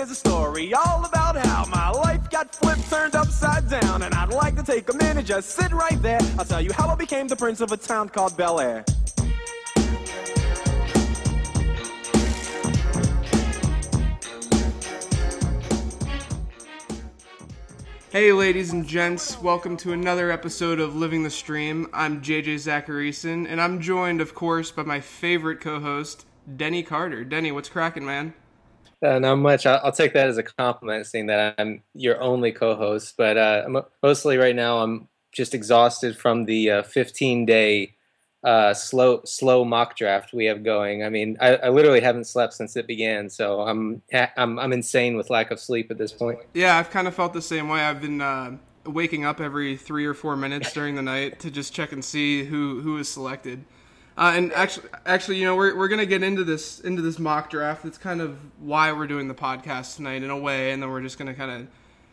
is a story all about how my life got flipped, turned upside down. And I'd like to take a minute, just sit right there. I'll tell you how I became the prince of a town called Bel Air. Hey, ladies and gents, welcome to another episode of Living the Stream. I'm JJ Zachariason, and I'm joined, of course, by my favorite co host, Denny Carter. Denny, what's cracking, man? Uh, not much. I'll, I'll, take that as a compliment, seeing that I'm your only co-host. But uh, mostly right now, I'm just exhausted from the uh, 15 day uh, slow slow mock draft we have going. I mean, I, I, literally haven't slept since it began, so I'm I'm I'm insane with lack of sleep at this point. Yeah, I've kind of felt the same way. I've been uh, waking up every three or four minutes during the night to just check and see who who is selected. Uh, and actually, actually, you know, we're, we're gonna get into this into this mock draft. That's kind of why we're doing the podcast tonight, in a way, and then we're just gonna kind of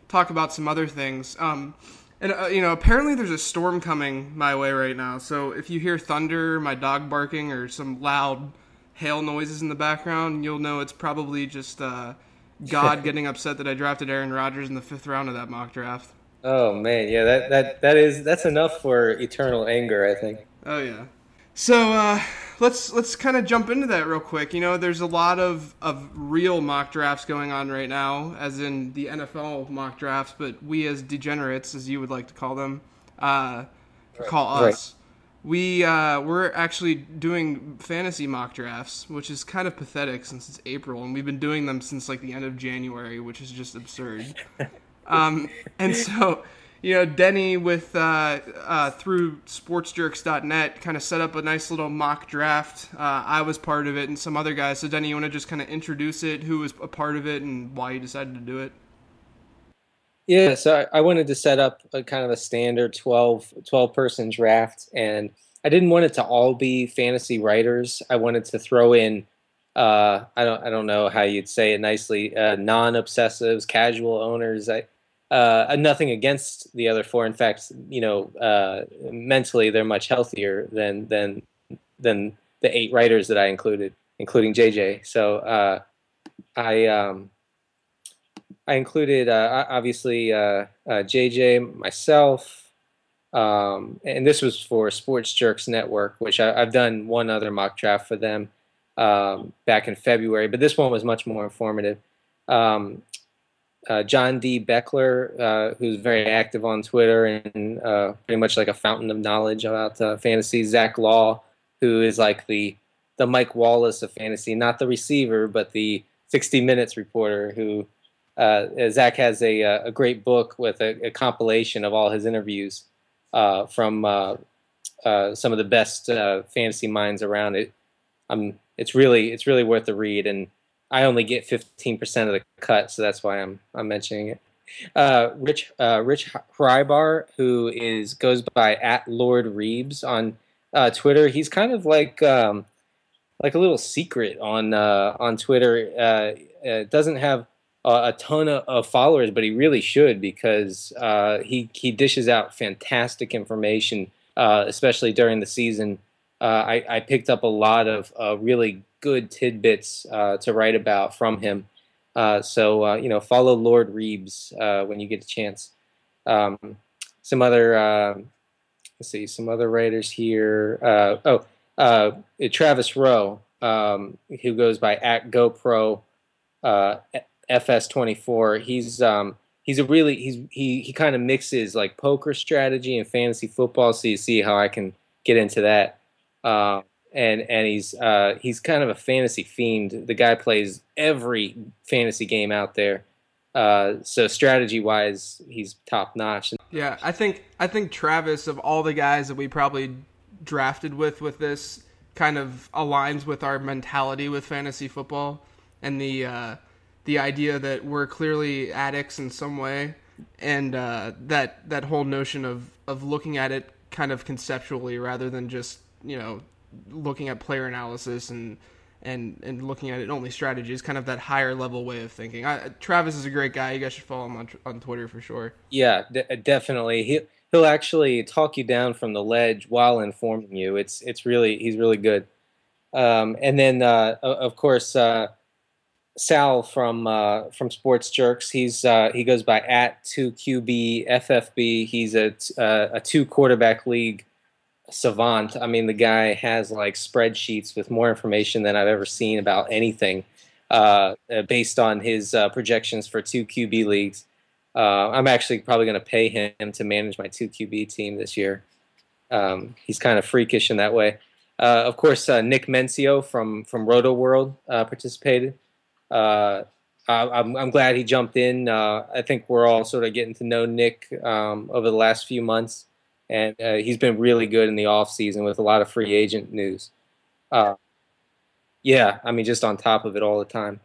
talk about some other things. Um, and uh, you know, apparently there's a storm coming my way right now. So if you hear thunder, my dog barking, or some loud hail noises in the background, you'll know it's probably just uh, God getting upset that I drafted Aaron Rodgers in the fifth round of that mock draft. Oh man, yeah, that that that is that's enough for eternal anger, I think. Oh yeah. So uh, let's let's kind of jump into that real quick. You know, there's a lot of, of real mock drafts going on right now, as in the NFL mock drafts, but we as degenerates, as you would like to call them, uh, right. call us. Right. We uh, we're actually doing fantasy mock drafts, which is kind of pathetic since it's April, and we've been doing them since like the end of January, which is just absurd. um, and so you know, Denny with uh, uh, through sportsjerks.net kind of set up a nice little mock draft. Uh, I was part of it, and some other guys. So, Denny, you want to just kind of introduce it, who was a part of it, and why you decided to do it? Yeah, so I wanted to set up a kind of a standard 12, 12 person draft, and I didn't want it to all be fantasy writers. I wanted to throw in uh, I don't I don't know how you'd say it nicely, uh, non obsessives, casual owners. I uh, nothing against the other four. In fact, you know, uh, mentally they're much healthier than than than the eight writers that I included, including JJ. So uh, I um, I included uh, obviously JJ, uh, myself, um, and this was for Sports Jerks Network, which I, have done one other mock draft for them um, back in February, but this one was much more informative. Um, uh, John D. Beckler, uh, who's very active on Twitter and uh, pretty much like a fountain of knowledge about uh, fantasy. Zach Law, who is like the the Mike Wallace of fantasy, not the receiver, but the 60 Minutes reporter. Who uh, Zach has a a great book with a, a compilation of all his interviews from some of the best fantasy minds around. It, um, it's really it's really worth the read and I only get 15% of the cut, so that's why I'm I'm mentioning it. Uh, Rich uh, Rich Hribar, who is goes by at Lord Reebs on uh, Twitter. He's kind of like um, like a little secret on uh, on Twitter. Uh, doesn't have a, ton of, of, followers, but he really should because uh, he he dishes out fantastic information, especially during the season. Uh, I, I, picked up a lot of uh, really good tidbits uh, to write about from him. Uh, so uh, you know, follow Lord Reebs uh, when you get a chance. Um, some other let's see, some other writers here. Uh, oh, uh, Travis Rowe, um, who goes by at GoPro FS24. He's um, he's a really he's he he kind of mixes like poker strategy and fantasy football. So you see how I can get into that. Uh, and and he's uh, he's kind of a fantasy fiend. The guy plays every fantasy game out there. Uh, so strategy wise, he's top notch. Yeah, I think I think Travis of all the guys that we probably drafted with with this kind of aligns with our mentality with fantasy football and the uh, the idea that we're clearly addicts in some way, and uh, that that whole notion of of looking at it kind of conceptually rather than just you know looking at player analysis and and and looking at it only strategy is kind of that higher level way of thinking. I, Travis is a great guy. You guys should follow him on, on Twitter for sure. Yeah, d- definitely. He he'll actually talk you down from the ledge while informing you. It's it's really he's really good. Um, and then uh, of course uh, Sal from uh, from Sports Jerks. He's uh, he goes by at two QB FFB. He's a uh, a two quarterback league savant. I mean, the guy has like spreadsheets with more information than I've ever seen about anything, uh, uh based on his uh, projections for two QB leagues. Uh, I'm actually probably going to pay him to manage my two QB team this year. Um, he's kind of freakish in that way. of course, Nick Mensio from from Rotoworld participated uh, I'm, I'm, glad he jumped in. Uh, I think we're all sort of getting to know Nick um, over the last few months, and uh, he's been really good in the off season with a lot of free agent news. Uh, yeah, I mean, just on top of it all the time.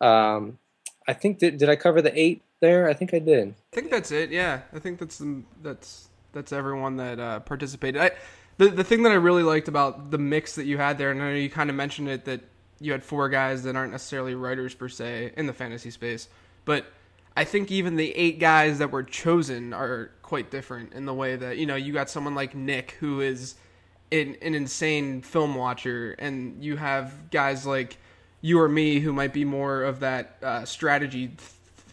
Um, I think did did I cover the eight there? I think I did. I think that's it. Yeah, I think that's that's that's everyone that uh, participated. I, the the thing that I really liked about the mix that you had there, and I know you kind of mentioned it that you had four guys that aren't necessarily writers per se in the fantasy space, but I think even the eight guys that were chosen are quite different in the way that you know you got someone like Nick who is an, an insane film watcher, and you have guys like you or me who might be more of that uh, strategy,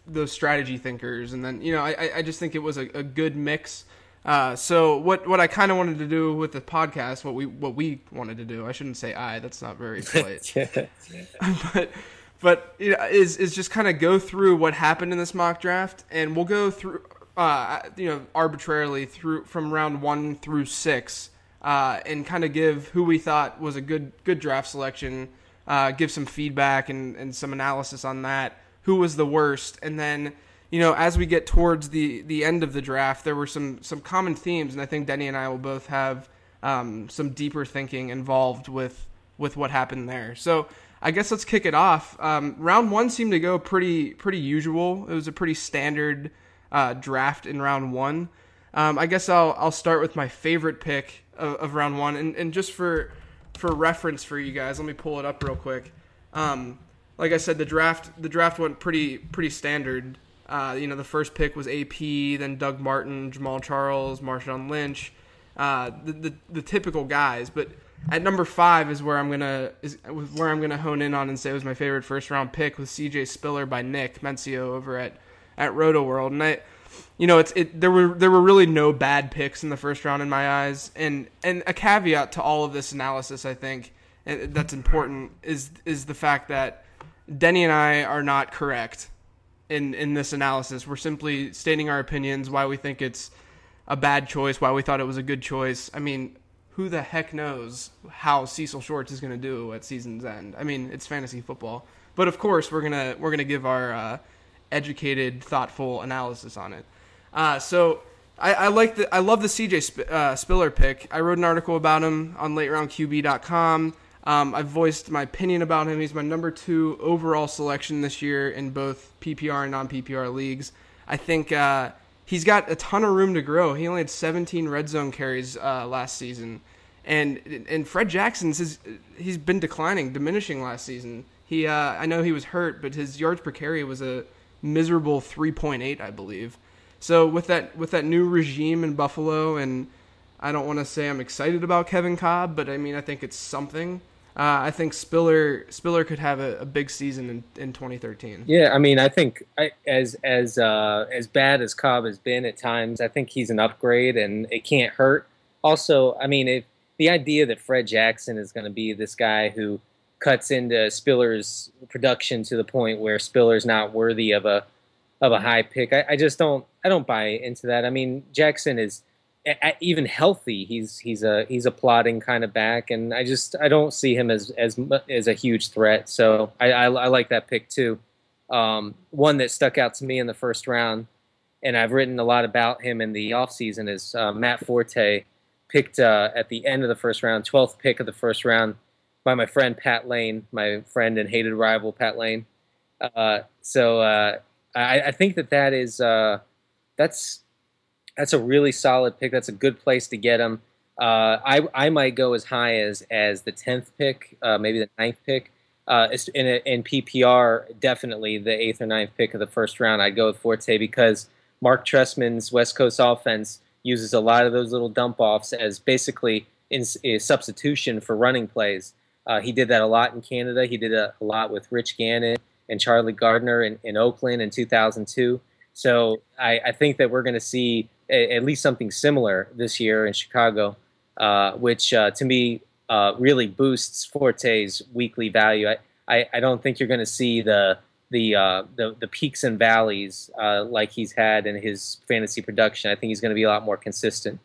those strategy thinkers, and then you know I, I just think it was a, a good mix uh, so what what I kind of wanted to do with the podcast, what we what we wanted to do, I shouldn't say I. That's not very polite. but but you know, is is just kind of go through what happened in this mock draft, and we'll go through uh, you know arbitrarily through from round one through six, uh, and kind of give who we thought was a good good draft selection, uh, give some feedback and and some analysis on that. Who was the worst, and then you know, as we get towards the the end of the draft, there were some some common themes, and I think Denny and I will both have um, some deeper thinking involved with with what happened there. So I guess let's kick it off. Um, round one seemed to go pretty pretty usual. It was a pretty standard uh, draft in round one. Um, I guess I'll I'll start with my favorite pick of, of, round one, and, and just for for reference for you guys, let me pull it up real quick. Um, like I said, the draft the draft went pretty pretty standard. Uh, you know, the first pick was AP, then Doug Martin, Jamaal Charles, Marshawn Lynch, uh, the, the, the typical guys. But at number five is where I'm gonna is where I'm gonna hone in on and say it was my favorite first round pick with C.J. Spiller by Nick Mensio over at at Rotoworld, and I, you know, it's it there were there were really no bad picks in the first round in my eyes, and and a caveat to all of this analysis, I think that's important is is the fact that Denny and I are not correct in in this analysis. We're simply stating our opinions, why we think it's a bad choice, why we thought it was a good choice. I mean, who the heck knows how Cecil Shorts is going to do at season's end? I mean, it's fantasy football, but of course we're gonna we're gonna give our uh, educated, thoughtful analysis on it. Uh, so. I, I, like the I love the CJ Sp- uh, Spiller pick. I wrote an article about him on LateRoundQB.com. Um, I've voiced my opinion about him. He's my number two overall selection this year in both PPR and non PPR leagues. I think uh, he's got a ton of room to grow. He only had 17 red zone carries uh, last season, and and Fred Jackson's his, he's been declining, diminishing last season. He uh, I know he was hurt, but his yards per carry was a miserable 3.8, I believe. So with that with that new regime in Buffalo, and I don't want to say I'm excited about Kevin Kolb, but I mean I think it's something. Uh, I think Spiller Spiller could have a, a, big season in, in 2013. Yeah, I mean, I think I, as as uh, as bad as Kolb has been at times, I think he's an upgrade, and it can't hurt. Also, I mean, if the idea that Fred Jackson is going to be this guy who cuts into Spiller's production to the point where Spiller's not worthy of a of a high pick, I, I just don't I don't buy into that. I mean, Jackson is even healthy, he's he's a he's a plotting kind of back, and I just I don't see him as as as a huge threat. So I I, I like that pick too. Um, one that stuck out to me in the first round, and I've written a lot about him in the offseason, is uh, Matt Forte, picked uh, at the end of the first round, twelfth pick of the first round, by my friend Pat Lane, my friend and hated rival Pat Lane. Uh, so uh, I, I, think that that is uh, that's that's a really solid pick. That's a good place to get him. Uh, I I might go as high as as the tenth pick, uh, maybe the ninth pick. Uh, in in PPR, definitely the eighth or ninth pick of the first round. I'd go with Forte because Mark Trestman's West Coast offense uses a lot of those little dump offs as basically in a substitution for running plays. Uh, he did that a lot in Canada. He did a, a lot with Rich Gannon and Charlie Garner in, in Oakland in 2002. So I, I think that we're going to see a, at least something similar this year in Chicago, uh, which uh, to me uh, really boosts Forte's weekly value. I, I, I don't think you're going to see the the, uh, the the peaks and valleys uh, like he's had in his fantasy production. I think he's going to be a lot more consistent.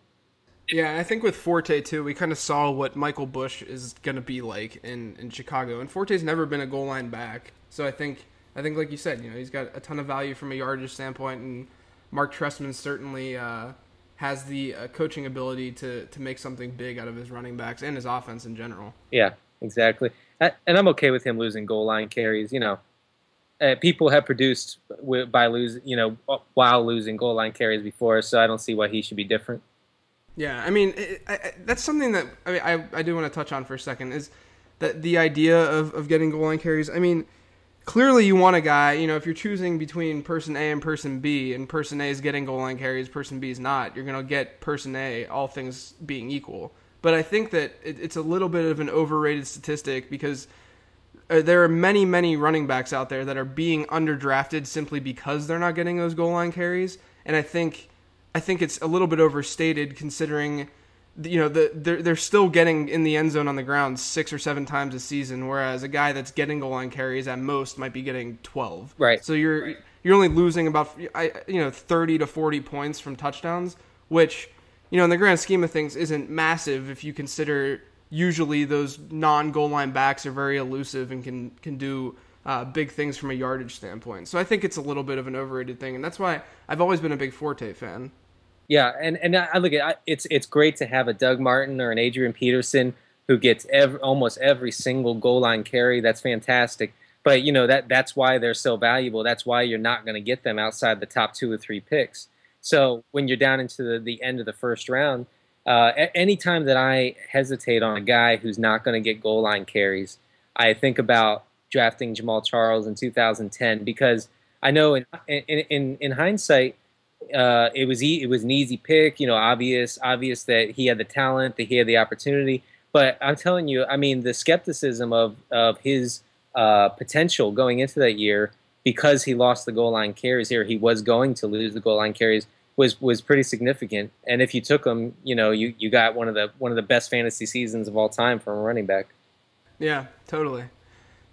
Yeah, I think with Forte too, we kind of saw what Michael Bush is going to be like in, in Chicago, and Forte's never been a goal line back. So I think I think like you said, you know, he's got a ton of value from a yardage standpoint, and Mark Trestman certainly uh, has the uh, coaching ability to to make something big out of his running backs and his offense in general. Yeah, exactly. And I'm okay with him losing goal line carries. You know, uh, people have produced by losing, you know, while losing goal line carries before, so I don't see why he should be different. Yeah, I mean, it, I, that's something that I, mean, I I do want to touch on for a second is that the idea of, of getting goal line carries. I mean, clearly you want a guy, you know, if you're choosing between person A and person B, and person A is getting goal line carries, person B is not, you're going to get person A, all things being equal. But I think that it, it's a little bit of an overrated statistic because uh, there are many, many running backs out there that are being underdrafted simply because they're not getting those goal line carries. And I think, I think it's a little bit overstated considering you know the, they're they're still getting in the end zone on the ground six or seven times a season, whereas a guy that's getting goal line carries at most might be getting twelve. Right. So you're right. you're only losing about you know thirty to forty points from touchdowns, which you know in the grand scheme of things isn't massive if you consider usually those non goal line backs are very elusive and can can do uh, big things from a yardage standpoint. So I think it's a little bit of an overrated thing, and that's why I've always been a big Forte fan. Yeah, and and I look at it's it's great to have a Doug Martin or an Adrian Peterson who gets every, almost every single goal line carry. That's fantastic. But you know that that's why they're so valuable. That's why you're not going to get them outside the top two or three picks. So when you're down into the, the end of the first round, uh, anytime that I hesitate on a guy who's not going to get goal line carries, I think about drafting Jamaal Charles in 2010 because I know in in, in, in hindsight uh, it was e- it was an easy pick. You know, obvious obvious that he had the talent, that he had the opportunity. But I'm telling you, I mean, the skepticism of of his uh, potential going into that year because he lost the goal line carries here, he was going to lose the goal line carries was was pretty significant. And if you took him, you know, you, you got one of the one of the best fantasy seasons of all time from a running back. Yeah, totally.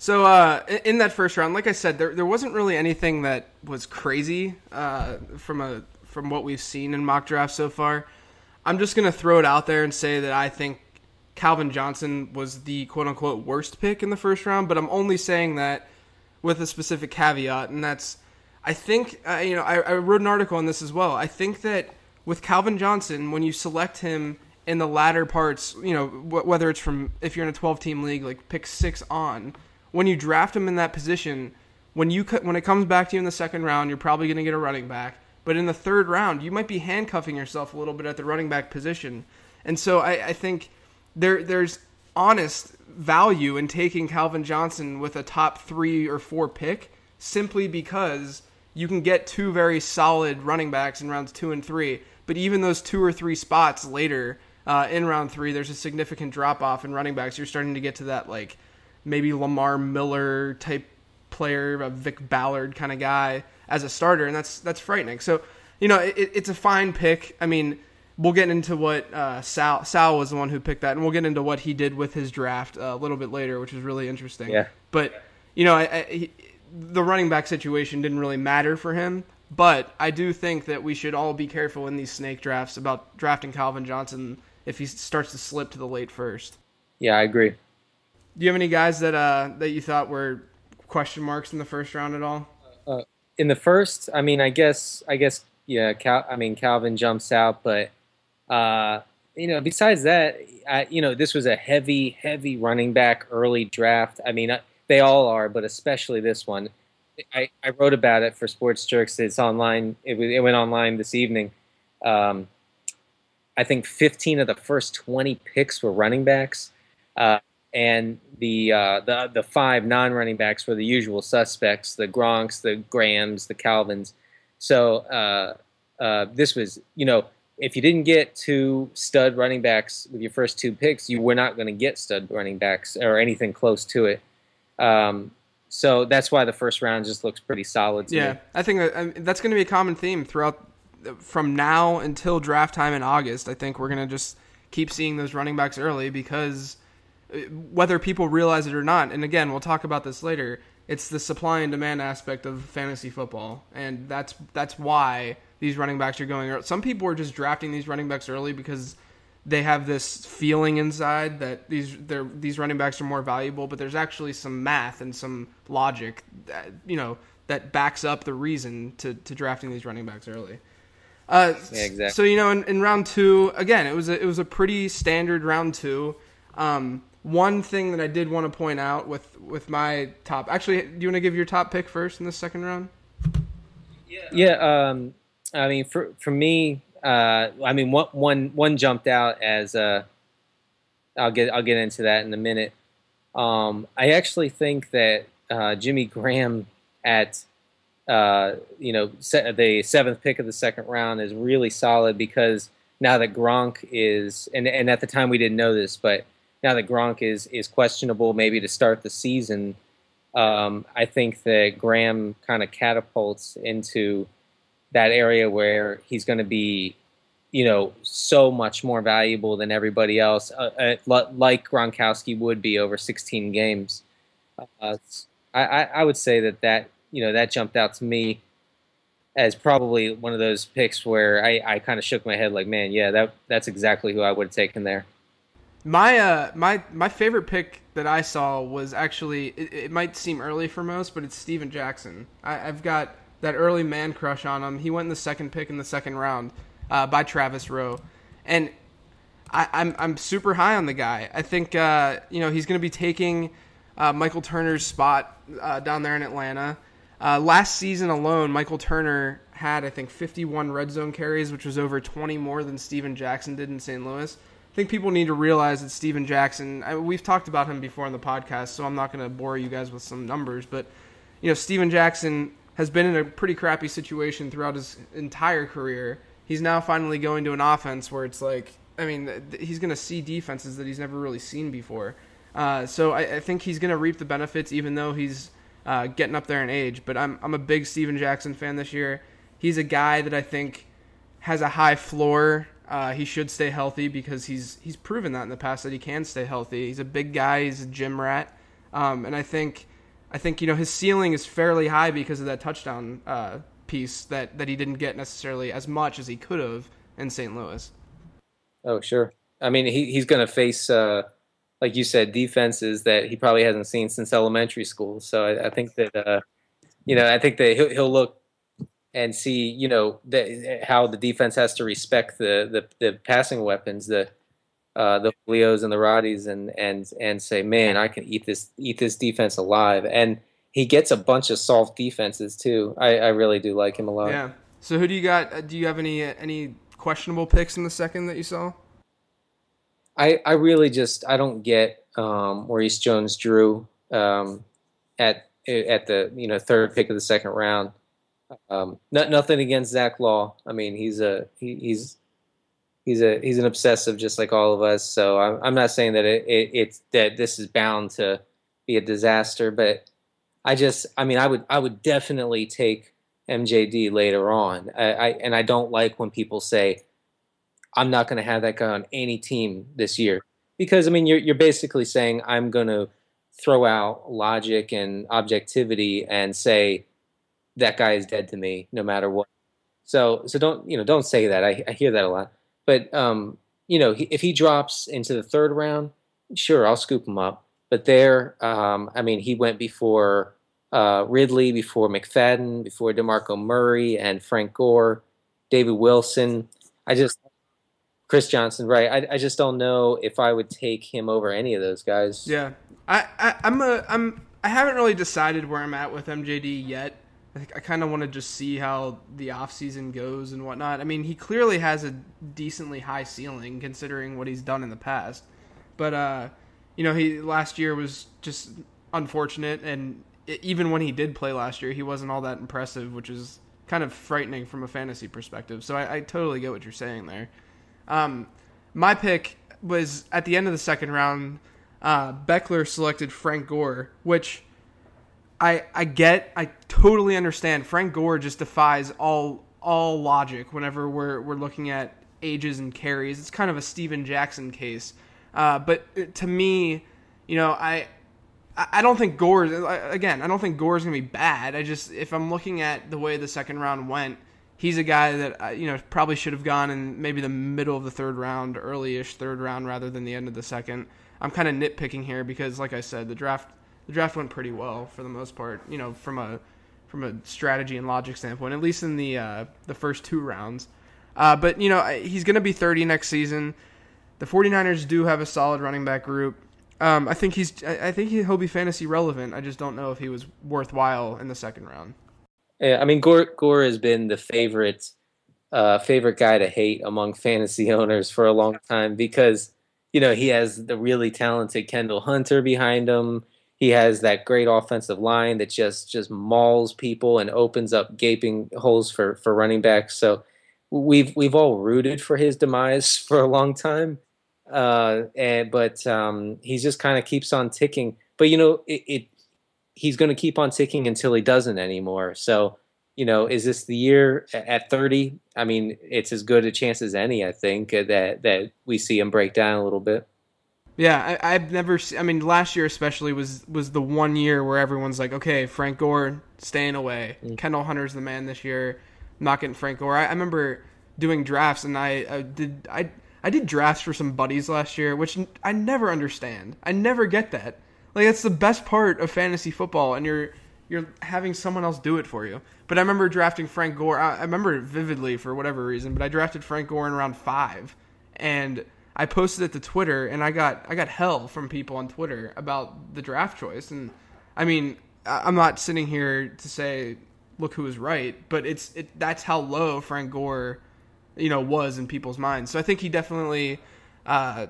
So uh, in that first round, like I said, there there wasn't really anything that was crazy uh, from a from what we've seen in mock drafts so far. I'm just gonna throw it out there and say that I think Calvin Johnson was the quote unquote worst pick in the first round, but I'm only saying that with a specific caveat, and that's I think uh, you know I, I wrote an article on this as well. I think that with Calvin Johnson, when you select him in the latter parts, you know whether it's from if you're in a 12 team league, like pick six on when you draft him in that position, when you when it comes back to you in the second round, you're probably going to get a running back. But in the third round, you might be handcuffing yourself a little bit at the running back position. And so I, I think there there's honest value in taking Calvin Johnson with a top three or four pick simply because you can get two very solid running backs in rounds two and three. But even those two or three spots later uh, in round three, there's a significant drop off in running backs. You're starting to get to that like maybe Lamar Miller type player, a Vic Ballard kind of guy as a starter, and that's that's frightening. So, you know, it, it's a fine pick. I mean, we'll get into what uh, Sal Sal was the one who picked that, and we'll get into what he did with his draft uh, a little bit later, which is really interesting. Yeah. But you know, I, I, he, the running back situation didn't really matter for him. But I do think that we should all be careful in these snake drafts about drafting Calvin Johnson if he starts to slip to the late first. Yeah, I agree. Do you have any guys that uh, that you thought were question marks in the first round at all? Uh, in the first, I mean, I guess, I guess, yeah. Cal, I mean, Calvin jumps out, but uh, you know, besides that, I, you know, this was a heavy, heavy running back early draft. I mean, they all are, but especially this one. I, I wrote about it for Sports Jerks. It's online. It, it went online this evening. Um, I think 15 of the first 20 picks were running backs. Uh, and the uh, the the five non-running backs were the usual suspects: the Gronks, the Grahams, the Calvins. So uh, uh, this was, you know, if you didn't get two stud running backs with your first two picks, you were not going to get stud running backs or anything close to it. Um, so that's why the first round just looks pretty solid. yeah, me. I think that's going to be a common theme throughout from now until draft time in August. I think we're going to just keep seeing those running backs early because whether people realize it or not, and again, we'll talk about this later. It's the supply and demand aspect of fantasy football, and that's that's why these running backs are going. Some people are just drafting these running backs early because they have this feeling inside that these these running backs are more valuable, but there's actually some math and some logic, that, you know, that backs up the reason to, to drafting these running backs early. Uh, yeah, exactly. So you know, in, in round two, again, it was a, it was a pretty standard round two. Um, one thing that I did want to point out with with my top, actually, do you want to give your top pick first in the second round? Yeah, um, I mean, for for me, uh, I mean, one one one jumped out as uh, I'll get I'll get into that in a minute. Um, I actually think that uh, Jimmy Graham at uh, you know the seventh pick of the second round is really solid because now that Gronk is and and at the time we didn't know this, but now that Gronk is is questionable, maybe to start the season, um, I think that Graham kind of catapults into that area where he's going to be, you know, so much more valuable than everybody else, uh, uh, like Gronkowski would be over 16 games. Uh, I, I would say that that you know that jumped out to me as probably one of those picks where I, I kind of shook my head like, man, yeah, that that's exactly who I would have taken there. My uh my my favorite pick that I saw was actually it, it might seem early for most, but it's Steven Jackson. I, I've got that early man crush on him. He went in the second pick in the second round uh, by Travis Rowe, and I, am I'm, I'm super high on the guy. I think uh, you know he's going to be taking uh, Michael Turner's spot uh, down there in Atlanta. Uh, last season alone, Michael Turner had I think 51 red zone carries, which was over 20 more than Steven Jackson did in St. Louis. I think people need to realize that Steven Jackson. I, we've talked about him before on the podcast, so I'm not going to bore you guys with some numbers, but you know, Steven Jackson has been in a pretty crappy situation throughout his entire career. He's now finally going to an offense where it's like, I mean, he's going to see defenses that he's never really seen before. Uh, so I, I, think he's going to reap the benefits, even though he's uh, getting up there in age. But I'm I'm a big Steven Jackson fan this year. He's a guy that I think has a high floor uh, he should stay healthy because he's he's proven that in the past that he can stay healthy. He's a big guy. He's a gym rat, um, and I think I think you know his ceiling is fairly high because of that touchdown uh, piece that that he didn't get necessarily as much as he could have in St. Louis. Oh sure. I mean he he's going to face uh, like you said defenses that he probably hasn't seen since elementary school. So I, I think that uh, you know I think that he'll, he'll look and see you know the, how the defense has to respect the the, the passing weapons the uh, the Leos and the Roddies and and and say man I can eat this eat this defense alive. And he gets a bunch of soft defenses too. I, I really do like him a lot. Yeah. So who do you got uh, do you have any uh, any questionable picks in the second that you saw? I I really just I don't get um, Maurice Jones Drew um, at at the you know third pick of the second round um, not, nothing against Zach Law. I mean, he's a he, he's he's a he's an obsessive just like all of us. So I'm, I'm not saying that it, it, it's that this is bound to be a disaster, but I just I mean I would I would definitely take MJD later on. I, I and I don't like when people say I'm not going to have that guy on any team this year because I mean you're you're basically saying I'm going to throw out logic and objectivity and say that guy is dead to me no matter what. So so don't you know don't say that. I, I hear that a lot. But um, you know if he drops into the third round, sure I'll scoop him up. But there, um, I mean, he went before uh, Ridley, before McFadden, before Demarco Murray and Frank Gore, David Wilson. I just Chris Johnson, right? I, I just don't know if I would take him over any of those guys. Yeah, I, I I'm a I'm I haven't really decided where I'm at with MJD yet. I, kind of want to just see how the offseason goes and whatnot. I mean, he clearly has a decently high ceiling considering what he's done in the past. But uh, you know, he last year was just unfortunate, and it, even when he did play last year, he wasn't all that impressive, which is kind of frightening from a fantasy perspective. So I, I totally get what you're saying there. Um, my pick was at the end of the second round. Uh, Beckler selected Frank Gore, which I I get, I totally understand. Frank Gore just defies all all logic whenever we're we're looking at ages and carries. It's kind of a Steven Jackson case. Uh, but to me, you know, I I don't think Gore again. I don't think Gore's gonna be bad. I just if I'm looking at the way the second round went, he's a guy that uh, you know probably should have gone in maybe the middle of the third round, early-ish third round, rather than the end of the second. I'm kind of nitpicking here because, like I said, the draft the draft went pretty well for the most part. You know, from a from a strategy and logic standpoint, at least in the uh, the first two rounds. Uh, but you know, he's going to be 30 next season. The 49ers do have a solid running back group. Um, I think he's. I think he'll be fantasy relevant. I just don't know if he was worthwhile in the second round. Yeah, I mean Gore. Gore has been the favorite, uh, favorite guy to hate among fantasy owners for a long time because you know he has the really talented Kendall Hunter behind him. He has that great offensive line that just just mauls people and opens up gaping holes for for running backs. So we've we've all rooted for his demise for a long time, uh, and but um, he just kind of keeps on ticking. But you know, it, it he's going to keep on ticking until he doesn't anymore. So you know, is this the year at 30? I mean, it's as good a chance as any, I think, that that we see him break down a little bit. Yeah, I, have never. I mean, last year especially was was the one year where everyone's like, okay, Frank Gore staying away. Mm. Kendall Hunter's the man this year. I'm not getting Frank Gore. I, I remember doing drafts, and I, I did I I did drafts for some buddies last year, which I never understand. I never get that. Like that's the best part of fantasy football, and you're you're having someone else do it for you. But I remember drafting Frank Gore. I, I remember it vividly for whatever reason. But I drafted Frank Gore in round five, and I posted it to Twitter, and I got I got hell from people on Twitter about the draft choice. And I mean, I'm not sitting here to say look who was right, but it's it that's how low Frank Gore, you know, was in people's minds. So I think he definitely uh,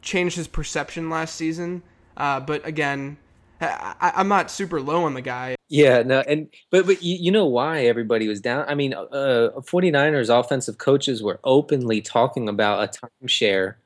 changed his perception last season. Uh, but again, I, am not super low on the guy. Yeah, no, and but but you, you know why everybody was down? I mean, uh, 49ers offensive coaches were openly talking about a timeshare,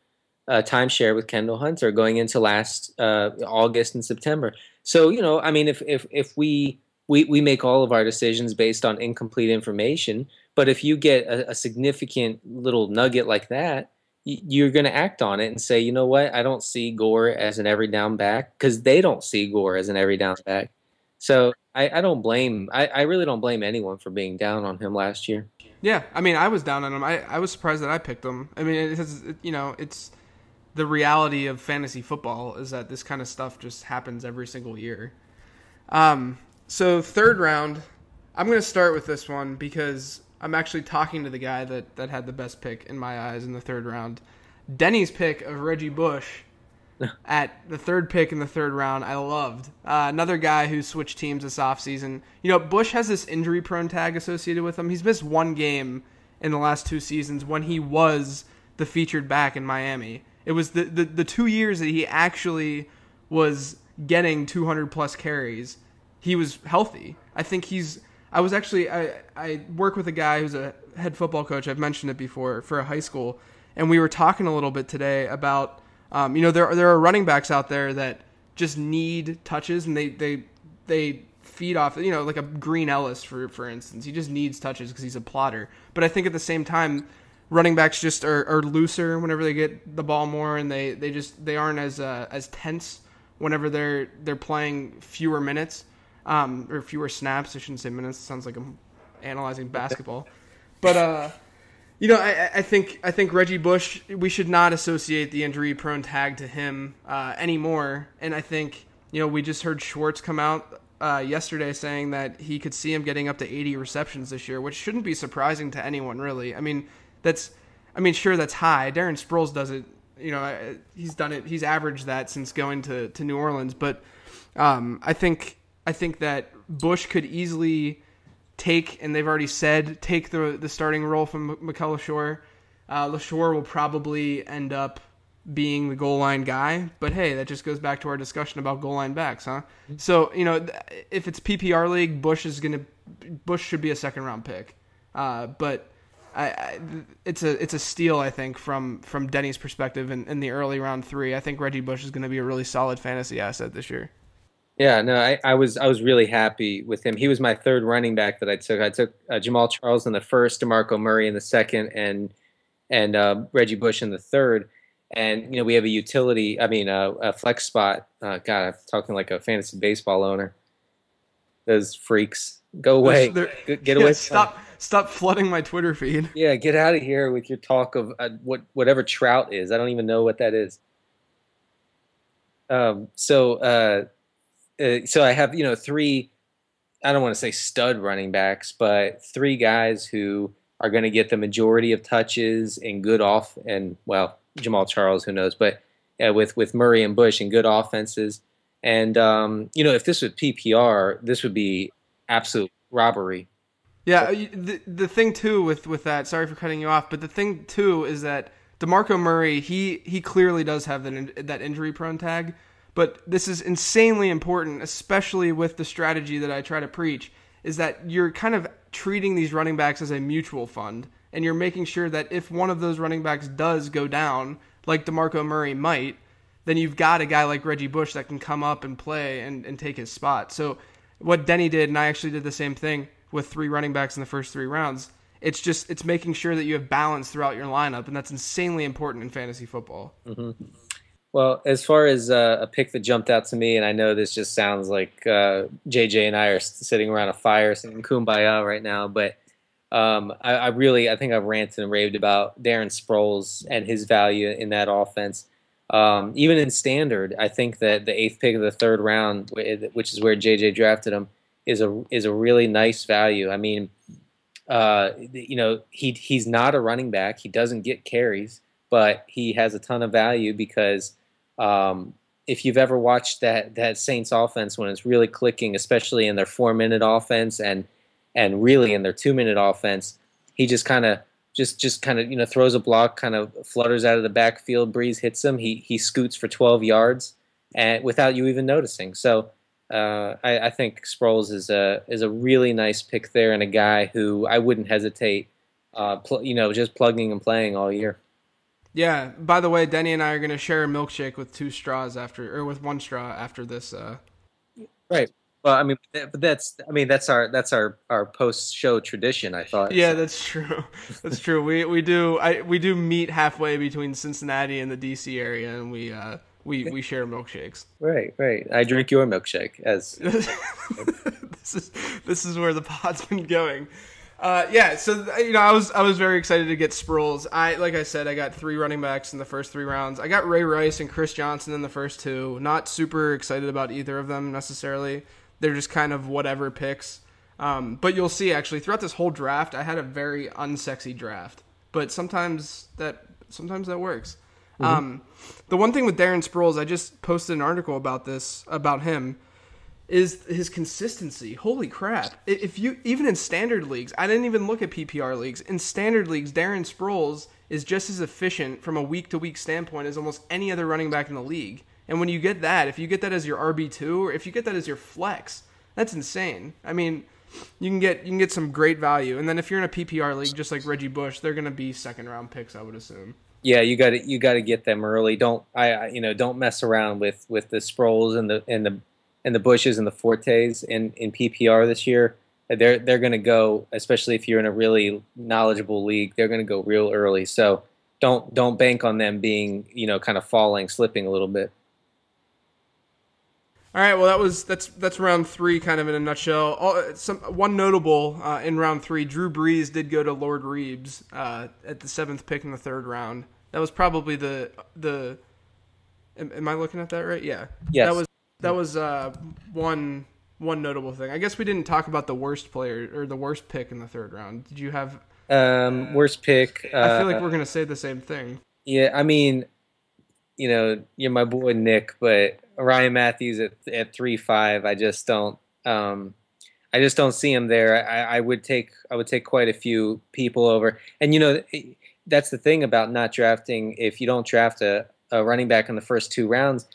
a timeshare with Kendall Hunter going into last uh, August and September. So you know, I mean, if if if we we we make all of our decisions based on incomplete information, but if you get a, a significant little nugget like that, you're going to act on it and say, you know what, I don't see Gore as an every down back because they don't see Gore as an every down back. So I, I don't blame, I, I, really don't blame anyone for being down on him last year. Yeah, I mean, I was down on him. I, I was surprised that I picked him. I mean, it has, you know, it's the reality of fantasy football is that this kind of stuff just happens every single year. Um, so third round, I'm going to start with this one because I'm actually talking to the guy that, that had the best pick in my eyes in the third round. Denny's pick of Reggie Bush at the third pick in the third round, I loved. Uh, another guy who switched teams this offseason. You know, Bush has this injury prone tag associated with him. He's missed one game in the last two seasons when he was the featured back in Miami. It was the, the, the two years that he actually was getting 200 plus carries. He was healthy. I think he's I was actually I I work with a guy who's a head football coach. I've mentioned it before for a high school, and we were talking a little bit today about um, you know there are, there are running backs out there that just need touches and they they they feed off you know like a Green Ellis for for instance. He just needs touches because he's a plotter. But I think at the same time. Running backs just are, are looser whenever they get the ball more, and they, they just they aren't as uh, as tense whenever they're they're playing fewer minutes um, or fewer snaps. I shouldn't say minutes. It sounds like I'm analyzing basketball, but uh, you know, I, I, think I think Reggie Bush. We should not associate the injury-prone tag to him uh, anymore. And I think you know we just heard Schwartz come out uh, yesterday saying that he could see him getting up to 80 receptions this year, which shouldn't be surprising to anyone, really. I mean, that's, I mean, sure, that's high. Darren Sproles does it. You know, he's done it. He's averaged that since going to to New Orleans, but um, I think I think that Bush could easily take, and they've already said, take the the starting role from Mikel Leshoure. Uh, Leshoure will probably end up being the goal line guy, but hey, that just goes back to our discussion about goal line backs, huh? So you know, if it's PPR league, Bush is gonna Bush should be a second round pick, uh, but. I, I, it's a it's a steal I think from from Denny's perspective in, in the early round three. I think Reggie Bush is going to be a really solid fantasy asset this year. Yeah, no, I, I was I was really happy with him. He was my third running back that I took. I took uh, Jamaal Charles in the first, Demarco Murray in the second, and and uh, Reggie Bush in the third. And you know we have a utility, I mean uh, a flex spot. Uh, God, I'm talking like a fantasy baseball owner. Those freaks, go away, get, get yeah, away. Stop, stop flooding my Twitter feed. Yeah, get out of here with your talk of uh, what whatever trout is. I don't even know what that is. Um, so uh, so I have you know three. I don't want to say stud running backs, but three guys who are going to get the majority of touches and good off and well Jamaal Charles, who knows, but uh, with with Murray and Bush and good offenses. And um, you know, if this was PPR, this would be absolute robbery. Yeah, the the thing too with with that. Sorry for cutting you off, but the thing too is that Demarco Murray, he he clearly does have that that injury prone tag. But this is insanely important, especially with the strategy that I try to preach, is that you're kind of treating these running backs as a mutual fund, and you're making sure that if one of those running backs does go down, like DeMarco Murray might, then you've got a guy like Reggie Bush that can come up and play and, and take his spot. So what Denny did, and I actually did the same thing with three running backs in the first three rounds. It's just it's making sure that you have balance throughout your lineup, and that's insanely important in fantasy football. Mm-hmm. Well, as far as uh, a pick that jumped out to me, and I know this just sounds like uh, JJ and I are sitting around a fire singing "Kumbaya" right now, but um, I, I, really, I think I've ranted and raved about Darren Sproles and his value in that offense. Um, even in standard, I think that the eighth pick of the third round, which is where JJ drafted him, is a is a really nice value. I mean, uh, you know, he he's not a running back. He doesn't get carries, but he has a ton of value because um, if you've ever watched that that Saints offense when it's really clicking, especially in their four minute offense and and really in their two minute offense, he just kind of just just kind of you know throws a block, kind of flutters out of the backfield. Brees hits him. He he scoots for 12 yards and without you even noticing. So uh, I, I, think Sproles is a is a really nice pick there and a guy who I wouldn't hesitate, uh, pl- you know, just plugging and playing all year. Yeah. By the way, Denny and I are going to share a milkshake with two straws after, or with one straw after this. Uh... Right. Well, I mean, but that's, I mean, that's our, that's our, our post show tradition. I thought. Yeah, that's true. That's true. we, we do, I, we do meet halfway between Cincinnati and the DC area, and we, uh, we, we share milkshakes. Right, right. I drink your milkshake as. this is this is where the pod's been going. Uh, yeah, so you know, I was I was very excited to get Sproles. I like I said, I got three running backs in the first three rounds. I got Ray Rice and Chris Johnson in the first two. Not super excited about either of them necessarily. They're just kind of whatever picks. Um, but you'll see actually throughout this whole draft, I had a very unsexy draft. But sometimes that sometimes that works. Mm-hmm. Um, the one thing with Darren Sproles, I just posted an article about this about him is his consistency. Holy crap! If you even in standard leagues, I didn't even look at PPR leagues. In standard leagues, Darren Sproles is just as efficient from a week to week standpoint as almost any other running back in the league. And when you get that, if you get that as your RB two, or if you get that as your flex, that's insane. I mean, you can get you can get some great value. And then if you're in a PPR league, just like Reggie Bush, they're going to be second round picks, I would assume. Yeah, you got to you got to get them early. Don't I you know don't mess around with with the Sproles and the and the and the Bushes and the Fortes in, in PPR this year, they're they're going to go, especially if you're in a really knowledgeable league, they're going to go real early. So don't don't bank on them being you know kind of falling, slipping a little bit. All right, well that was that's that's round three, kind of in a nutshell. All, some one notable uh, in round three, Drew Brees did go to Lord Reebs uh, at the seventh pick in the third round. That was probably the the. Am, am I looking at that right? Yeah. Yes. That was that was uh, one one notable thing. I guess we didn't talk about the worst player or the worst pick in the third round. Did you have um, worst pick? Uh, I feel like we're gonna say the same thing. Yeah, I mean, you know, you're my boy Nick, but Ryan Mathews at at three five, I just don't. Um, I just don't see him there. I, I would take I would take quite a few people over, and you know that's the thing about not drafting. If you don't draft a, a running back in the first two rounds,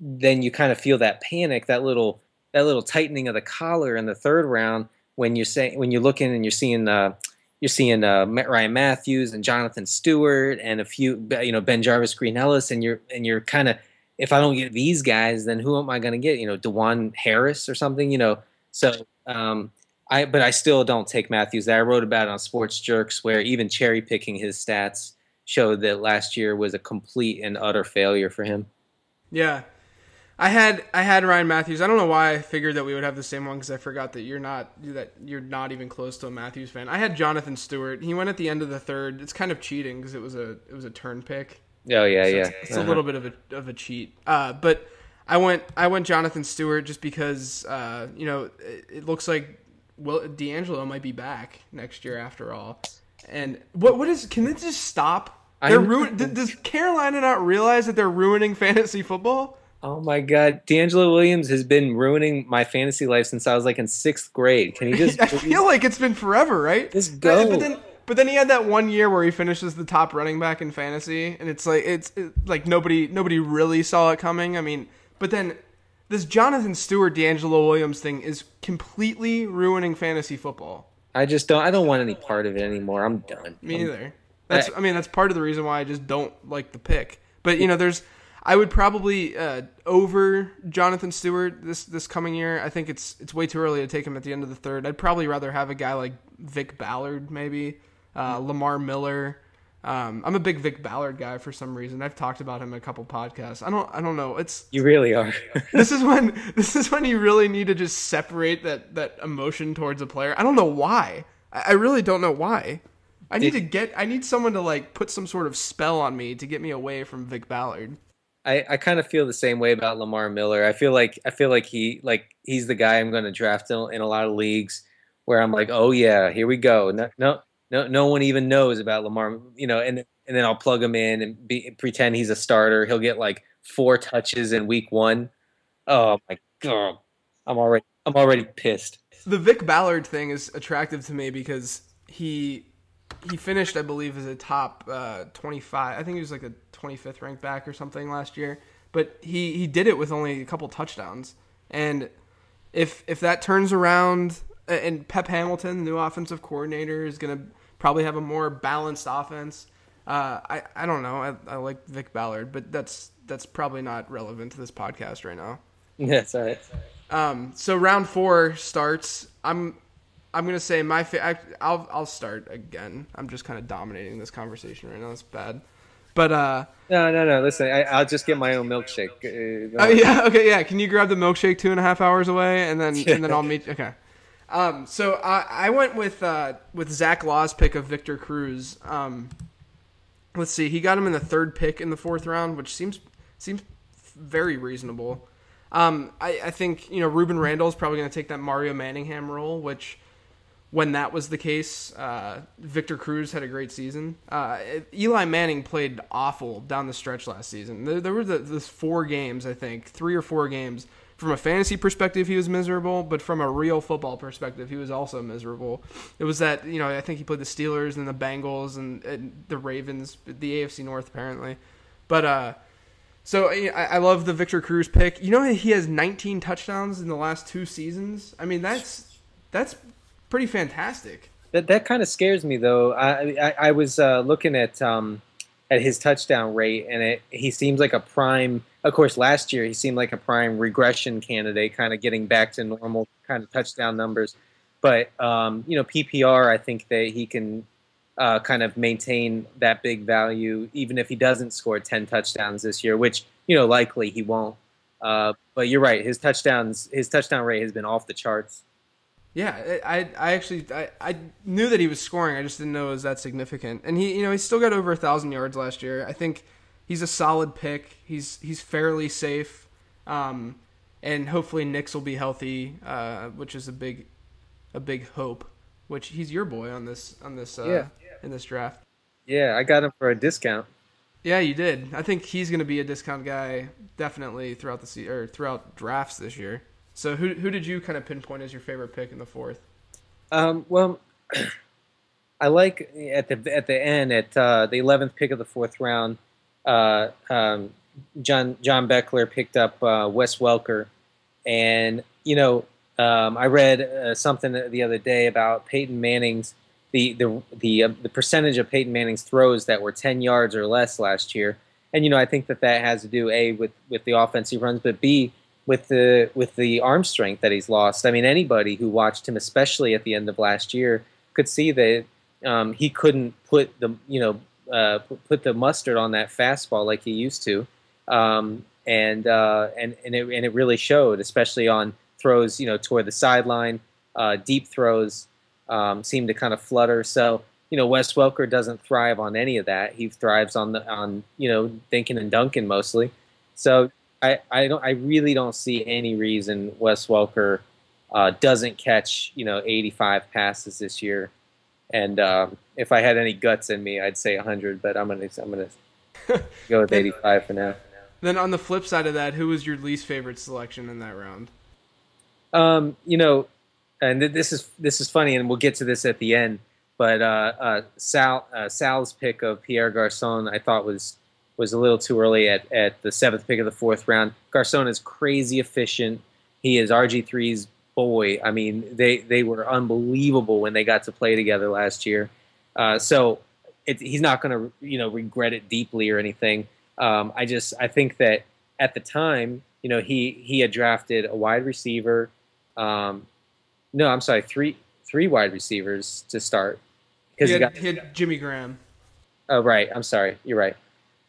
then you kind of feel that panic, that little that little tightening of the collar in the third round when you're saying when you're looking and you're seeing uh, you're seeing uh, Ryan Mathews and Jonathan Stewart and a few you know BenJarvus, Green Ellis and you're and you're kind of if I don't get these guys, then who am I going to get? You know, DuJuan Harris or something. You know, so um, I but I still don't take Mathews. I wrote about it on Sports Jerks, where even cherry picking his stats showed that last year was a complete and utter failure for him. Yeah, I had I had Ryan Mathews. I don't know why I figured that we would have the same one because I forgot that you're not that you're not even close to a Mathews fan. I had Jonathan Stewart. He went at the end of the third. It's kind of cheating because it was a it was a turn pick. Oh yeah, So yeah. It's, it's a little bit of a of a cheat. Uh, but I went I went Jonathan Stewart just because uh, you know it, it looks like Will DeAngelo might be back next year after all. And what what is can they just stop? They're know. ruin, does Carolina not realize that they're ruining fantasy football? Oh my God, DeAngelo Williams has been ruining my fantasy life since I was like in sixth grade. Can you just I feel like it's been forever, right? Just go. But then, but then he had that one year where he finishes the top running back in fantasy, and it's like it's it, like nobody nobody really saw it coming. I mean, but then this Jonathan Stewart DeAngelo Williams thing is completely ruining fantasy football. I just don't. I don't want any part of it anymore. I'm done. Me I'm- neither. That's I mean that's part of the reason why I just don't like the pick. But you know, there's I would probably uh, over Jonathan Stewart this this coming year. I think it's it's way too early to take him at the end of the third. I'd probably rather have a guy like Vic Ballard, maybe uh, Lamar Miller. Um, I'm a big Vic Ballard guy for some reason. I've talked about him in a couple podcasts. I don't I don't know. It's You really are. this is when this is when you really need to just separate that that emotion towards a player. I don't know why. I, I really don't know why. I need Did- to get. I need someone to like put some sort of spell on me to get me away from Vic Ballard. I, I kind of feel the same way about Lamar Miller. I feel like I feel like he like he's the guy I'm going to draft in, in a lot of leagues where I'm like, oh yeah, here we go. No, no, no, no one even knows about Lamar. You know, and and then I'll plug him in and be, pretend he's a starter. He'll get like four touches in week one. Oh my god, I'm already I'm already pissed. The Vic Ballard thing is attractive to me because he he finished, I believe, as a top uh, 25. I think he was like a 25th ranked back or something last year. But he he did it with only a couple touchdowns. And if if that turns around, and Pep Hamilton, the new offensive coordinator, is gonna probably have a more balanced offense. Uh, I I don't know. I, I like Vic Ballard, but that's that's probably not relevant to this podcast right now. That's all right. Um, so round four starts. I'm I'm gonna say my fa- I, I'll I'll start again. I'm just kind of dominating this conversation right now. It's bad, but uh, No, no, no. Listen, I, I'll just get my own milkshake. Uh, oh yeah, okay, yeah. Can you grab the milkshake two and a half hours away, and then and then I'll meet. Okay. Um, so I I went with uh with Zach Law's pick of Victor Cruz. Um, let's see, he got him in the third pick in the fourth round, which seems seems very reasonable. Um, I, I think you know Rueben Randle is probably going to take that Mario Manningham role, which when that was the case, uh, Victor Cruz had a great season. Uh, Eli Manning played awful down the stretch last season. There, there were the, the four games, I think, three or four games. From a fantasy perspective, he was miserable, but from a real football perspective, he was also miserable. It was that you know I think he played the Steelers and the Bengals and, and the Ravens, the AFC North apparently, but uh, so I, I love the Victor Cruz pick. You know he has 19 touchdowns in the last two seasons. I mean that's that's pretty fantastic. That that kind of scares me though. I I, I was uh, looking at um, at his touchdown rate, and it he seems like a prime. Of course, last year he seemed like a prime regression candidate, kind of getting back to normal kind of touchdown numbers. But um, you know, PPR, I think that he can uh, kind of maintain that big value, even if he doesn't score ten touchdowns this year, which you know likely he won't. Uh, but you're right, his touchdowns, his touchdown rate has been off the charts. Yeah, I I actually I, I knew that he was scoring. I just didn't know it was that significant. And he you know he still got over a thousand yards last year. I think he's a solid pick. He's he's fairly safe, um, and hopefully Nicks will be healthy, uh, which is a big a big hope. Which he's your boy on this on this uh, Yeah. in this draft. Yeah, I got him for a discount. Yeah, you did. I think he's going to be a discount guy definitely throughout the se- or throughout drafts this year. So who who did you kind of pinpoint as your favorite pick in the fourth? Um, well, I like at the at the end at uh, the eleventh pick of the fourth round. Uh, um, John John Beckler picked up uh, Wes Welker, and you know um, I read uh, something the other day about Peyton Manning's the the the uh, the percentage of Peyton Manning's throws that were ten yards or less last year, and you know I think that that has to do a with with the offense he runs, but b with the with the arm strength that he's lost. I mean, anybody who watched him, especially at the end of last year, could see that um, he couldn't put the you know uh, put the mustard on that fastball like he used to, um, and uh, and and it, and it really showed, especially on throws you know toward the sideline, uh, deep throws um, seem to kind of flutter. So you know Wes Welker doesn't thrive on any of that. He thrives on the on you know dinking and dunking mostly. So I, I don't I really don't see any reason Wes Welker uh, doesn't catch you know 85 passes this year. And um, if I had any guts in me, I'd say 100, but I'm gonna I'm gonna go with 85 for now. Then on the flip side of that, who was your least favorite selection in that round? Um, you know, and this is this is funny, and we'll get to this at the end. But uh, uh, Sal uh, Sal's pick of Pierre Garcon, I thought was was a little too early at, at the seventh pick of the fourth round. Garcon is crazy efficient. He is RG3's boy. I mean, they they were unbelievable when they got to play together last year. Uh, so it, he's not going to you know regret it deeply or anything. Um, I just I think that at the time, you know, he he had drafted a wide receiver. Um, no, I'm sorry, three three wide receivers to start because he, he, got, he Jimmy Graham. Oh right, I'm sorry, you're right.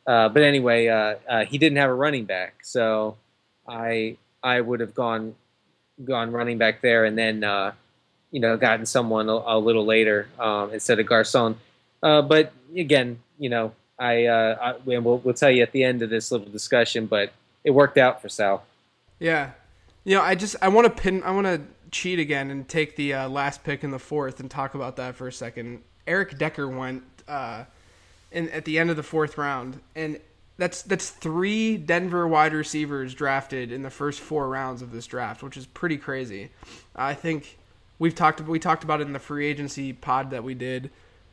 Uh, but anyway, uh, uh, he didn't have a running back, so I I would have gone gone running back there, and then uh, you know gotten someone a, a little later um, instead of Garcon. Uh, but again, you know, I, I we'll, we'll tell you at the end of this little discussion, but it worked out for Sal. Yeah, you know, I just I want to pin I want to cheat again and take the last pick in the fourth and talk about that for a second. Eric Decker went in at the end of the fourth round, and that's that's three Denver wide receivers drafted in the first four rounds of this draft, which is pretty crazy. I think we've talked we talked about it in the free agency pod that we did,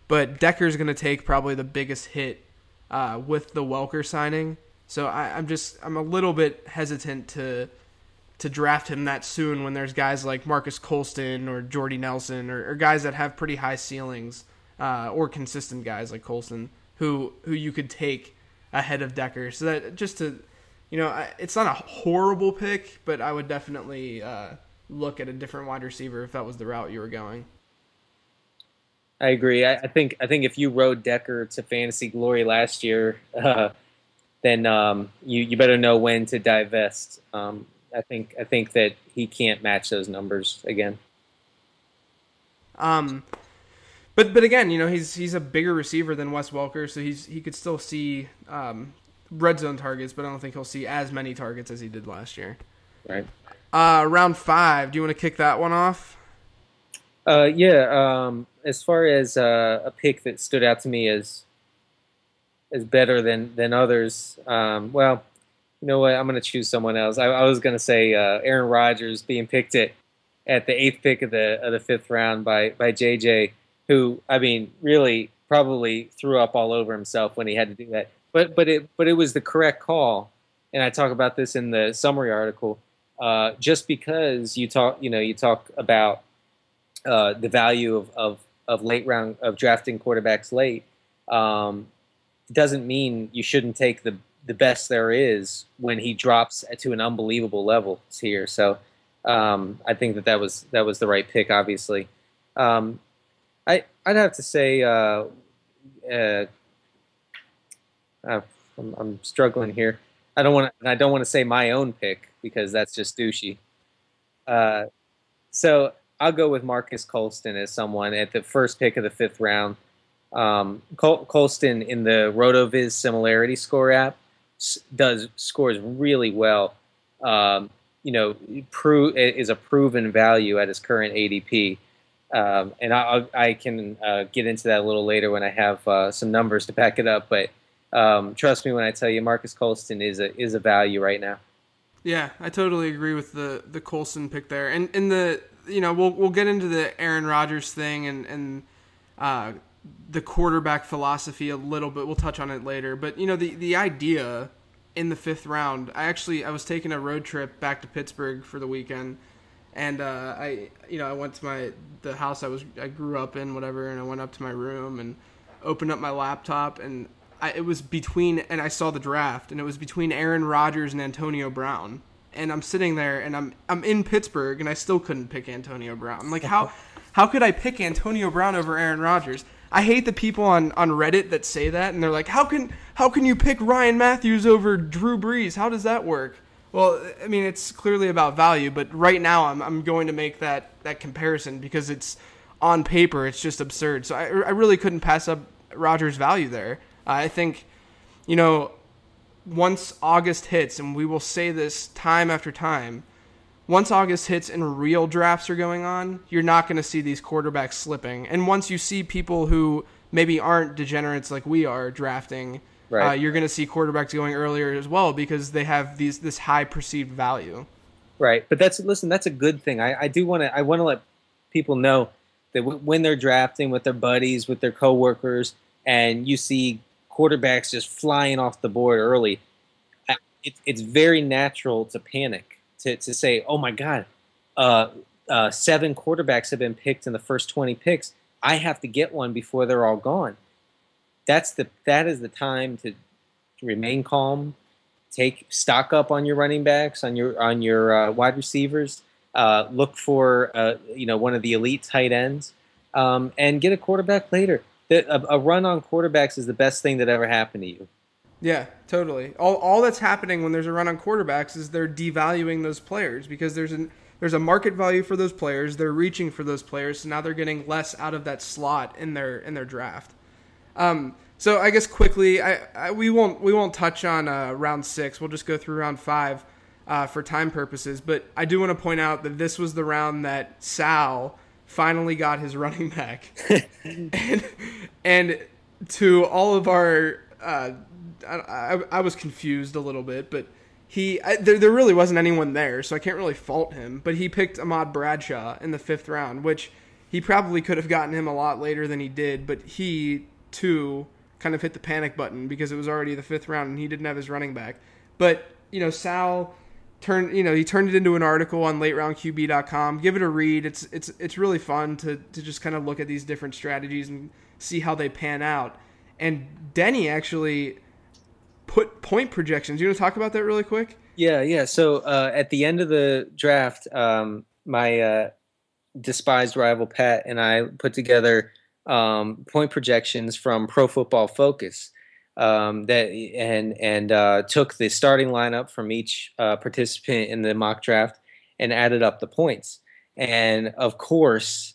but Decker's going to take probably the biggest hit uh, with the Welker signing. So I, I'm just I'm a little bit hesitant to to draft him that soon when there's guys like Marques Colston or Jordy Nelson or, or guys that have pretty high ceilings uh, or consistent guys like Colston who who you could take ahead of Decker. So that just to, you know, it's not a horrible pick, but I would definitely uh, look at a different wide receiver if that was the route you were going. I agree. I, I think I think if you rode Decker to fantasy glory last year, uh, then um, you you better know when to divest. Um, I think I think that he can't match those numbers again. Um, but but again, you know, he's he's a bigger receiver than Wes Welker, so he's he could still see um, red zone targets, but I don't think he'll see as many targets as he did last year. Right. Uh, round five. Do you want to kick that one off? Uh, yeah. Um, as far as uh, a pick that stood out to me as as better than than others, um, well, you know what? I'm going to choose someone else. I, I was going to say uh, Aaron Rodgers being picked at at the eighth pick of the of the fifth round by by JJ who I mean really probably threw up all over himself when he had to do that. But but it but it was the correct call, and I talk about this in the summary article. Uh, just because you talk, you know, you talk about uh, the value of, of, of late round of drafting quarterbacks late, um, doesn't mean you shouldn't take the the best there is when he drops to an unbelievable level here. So um, I think that that was that was the right pick, obviously. Um, I'd have to say uh, uh, uh, I'm, I'm, struggling here. I don't want to. I don't want to say my own pick because that's just douchey. Uh, so I'll go with Marques Colston as someone at the first pick of the fifth round. Um, Col- Colston in the Rotoviz similarity score app does scores really well. Um, you know, pro- is a proven value at his current ADP. Um, and I, I can uh, get into that a little later when I have uh, some numbers to back it up. But um, trust me when I tell you, Marques Colston is a is a value right now. Yeah, I totally agree with the the Colston pick there, and and the you know we'll we'll get into the Aaron Rodgers thing and and uh, the quarterback philosophy a little bit. We'll touch on it later, but you know the the idea in the fifth round. I actually I was taking a road trip back to Pittsburgh for the weekend and uh, I you know I went to my the house I was I grew up in whatever and I went up to my room and opened up my laptop and I, it was between, and I saw the draft, and it was between Aaron Rodgers and Antonio Brown. And I'm sitting there, and I'm I'm in Pittsburgh, and I still couldn't pick Antonio Brown. Like how how could I pick Antonio Brown over Aaron Rodgers? I hate the people on, on Reddit that say that, and they're like, how can how can you pick Ryan Mathews over Drew Brees? How does that work? Well, I mean, it's clearly about value, but right now I'm, I'm going to make that, that comparison because it's on paper, it's just absurd. So I, I really couldn't pass up Rodgers' value there. Uh, I think, you know, once August hits, and we will say this time after time, once August hits and real drafts are going on, you're not going to see these quarterbacks slipping. And once you see people who maybe aren't degenerates like we are drafting, right. uh, you're going to see quarterbacks going earlier as well because they have these this high perceived value. Right, but that's listen. That's a good thing. I, I do want to. I want to let people know that w- when they're drafting with their buddies, with their coworkers, and you see quarterbacks just flying off the board early, it, it's very natural to panic to, to say, oh my God, uh, uh, seven quarterbacks have been picked in the first 20 picks. I have to get one before they're all gone. That's the that is the time to, remain calm, take stock up on your running backs, on your on your uh, wide receivers. Uh, look for uh, you know one of the elite tight ends, um, and get a quarterback later. The, a, a run on quarterbacks is the best thing that ever happened to you. Yeah, totally. All, all that's happening when there's a run on quarterbacks is they're devaluing those players because there's an there's a market value for those players. They're reaching for those players, so now they're getting less out of that slot in their in their draft. Um, so I guess quickly, I, I, we won't we won't touch on uh, round six. We'll just go through round five uh, for time purposes. But I do want to point out that this was the round that Sal finally got his running back, and and to all of our uh, I, I, I was confused a little bit, but he I, there, there really wasn't anyone there, so I can't really fault him. But he picked Ahmad Bradshaw in the fifth round, which he probably could have gotten him a lot later than he did. But he too kind of hit the panic button because it was already the fifth round and he didn't have his running back. But you know, Sal turned you know he turned it into an article on lateroundqb.com. Give it a read. It's it's it's really fun to to just kind of look at these different strategies and see how they pan out. And Denny actually put point projections. You want to talk about that really quick? Yeah, yeah. So uh, at the end of the draft, um, my uh, despised rival Pat and I put together um, point projections from Pro Football Focus. Um, that and and uh, took the starting lineup from each uh, participant in the mock draft and added up the points. And of course,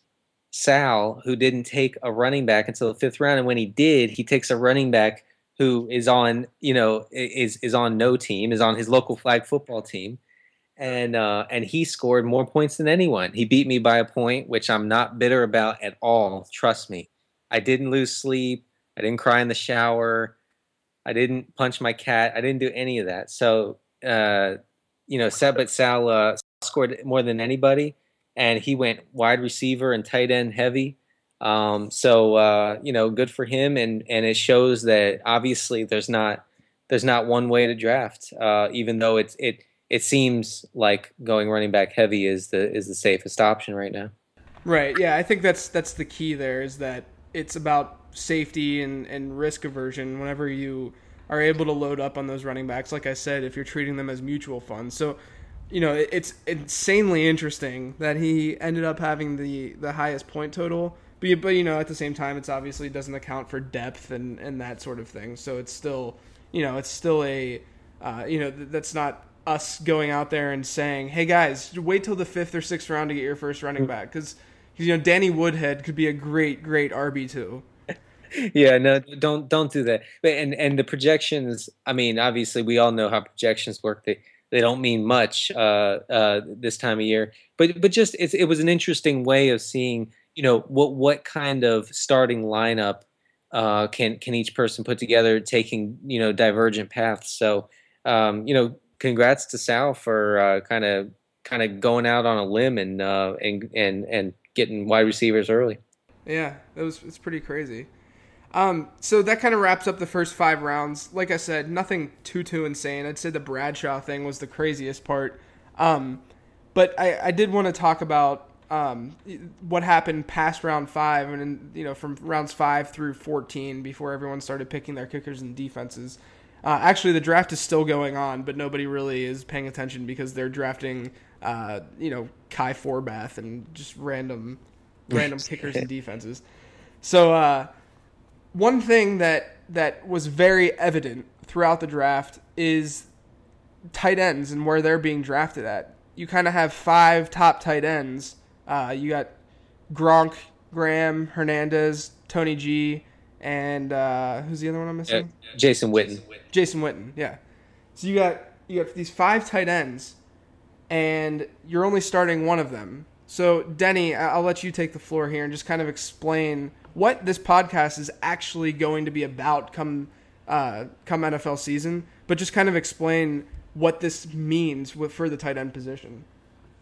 Sal, who didn't take a running back until the fifth round, and when he did, he takes a running back who is on you know is is on no team is on his local flag football team and uh, and he scored more points than anyone. He beat me by a point which i'm not bitter about at all trust me. I didn't lose sleep. I didn't cry in the shower. I didn't punch my cat. I didn't do any of that. So uh, you know Seb but sal uh, scored more than anybody and he went wide receiver and tight end heavy. Um, so uh, you know, good for him, and and it shows that obviously there's not there's not one way to draft, uh, even though it's it it seems like going running back heavy is the is the safest option right now. Right. Yeah, I think that's that's the key. There is that it's about safety and and risk aversion. Whenever you are able to load up on those running backs, like I said, if you're treating them as mutual funds, so you know it's insanely interesting that he ended up having the the highest point total but, but you know at the same time it's obviously doesn't account for depth and and that sort of thing so it's still you know it's still a uh, you know that's not us going out there and saying hey guys wait till the fifth or sixth round to get your first running back. Because you know danny woodhead could be a great great rb2 yeah no don't don't do that. And and the projections i mean obviously we all know how projections work. They they don't mean much uh, uh, this time of year. But but just it was an interesting way of seeing you know what what kind of starting lineup uh, can can each person put together, taking you know divergent paths. So um, you know, congrats to Sal for kind of kind of going out on a limb and uh, and and and getting wide receivers early. Yeah, it was it's pretty crazy. Um, so that kind of wraps up the first five rounds. Like I said, nothing too too insane. I'd say the Bradshaw thing was the craziest part. Um, but I, I did want to talk about um, what happened past round five and you know from rounds five through 14 before everyone started picking their kickers and defenses. Uh, actually, the draft is still going on, but nobody really is paying attention because they're drafting, uh, you know, Kai Forbath and just random, random kickers and defenses. So uh, one thing that that was very evident throughout the draft is tight ends and where they're being drafted at. You kind of have five top tight ends. Uh, you got Gronk, Graham, Hernandez, Tony G, and uh, who's the other one I'm missing? Uh, Jason Witten. Jason Witten, yeah. So you got you got these five tight ends, and you're only starting one of them. So Denny, I'll let you take the floor here and just kind of explain what this podcast is actually going to be about come uh, come NFL season, but just kind of explain what this means with, for the tight end position.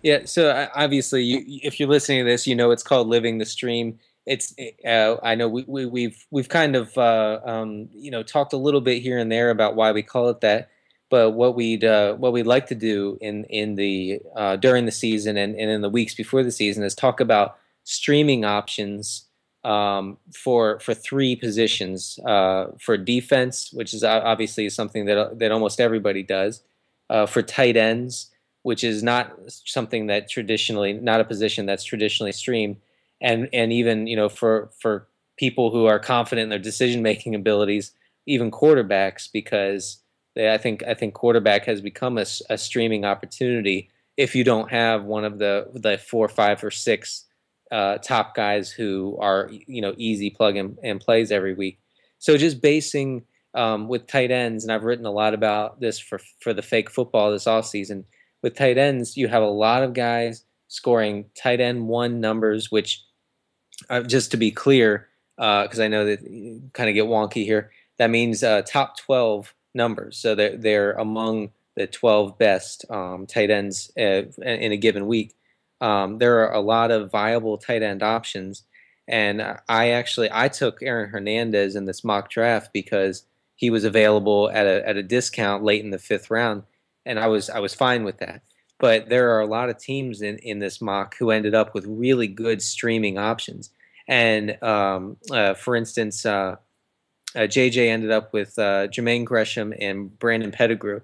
Yeah, so obviously, you, if you're listening to this, you know it's called living the stream. It's uh, I know we, we we've we've kind of uh, um, you know talked a little bit here and there about why we call it that, but what we'd uh, what we'd like to do in in the uh, during the season and, and in the weeks before the season is talk about streaming options um, for for three positions uh, for defense, which is obviously something that that almost everybody does. Uh, for tight ends, which is not something that traditionally not a position that's traditionally streamed, and and even you know for for people who are confident in their decision making abilities, even quarterbacks, because they, I think I think quarterback has become a, a streaming opportunity if you don't have one of the the four, five, or six uh, top guys who are you know easy plug and, and plays every week. So just basing um, with tight ends, and I've written a lot about this for for the fake football this off season. With tight ends, you have a lot of guys scoring tight end one numbers, which uh, just to be clear, because uh, I know that kind of get wonky here. That means uh, top twelve numbers, so they're they're among the twelve best um, tight ends uh, in a given week um, there are a lot of viable tight end options. And I actually I took Aaron Hernandez in this mock draft because he was available at a at a discount late in the fifth round, and I was I was fine with that. But there are a lot of teams in, in this mock who ended up with really good streaming options. And um, uh, for instance, uh, uh, JJ ended up with uh, Jermaine Gresham and Brandon Pettigrew.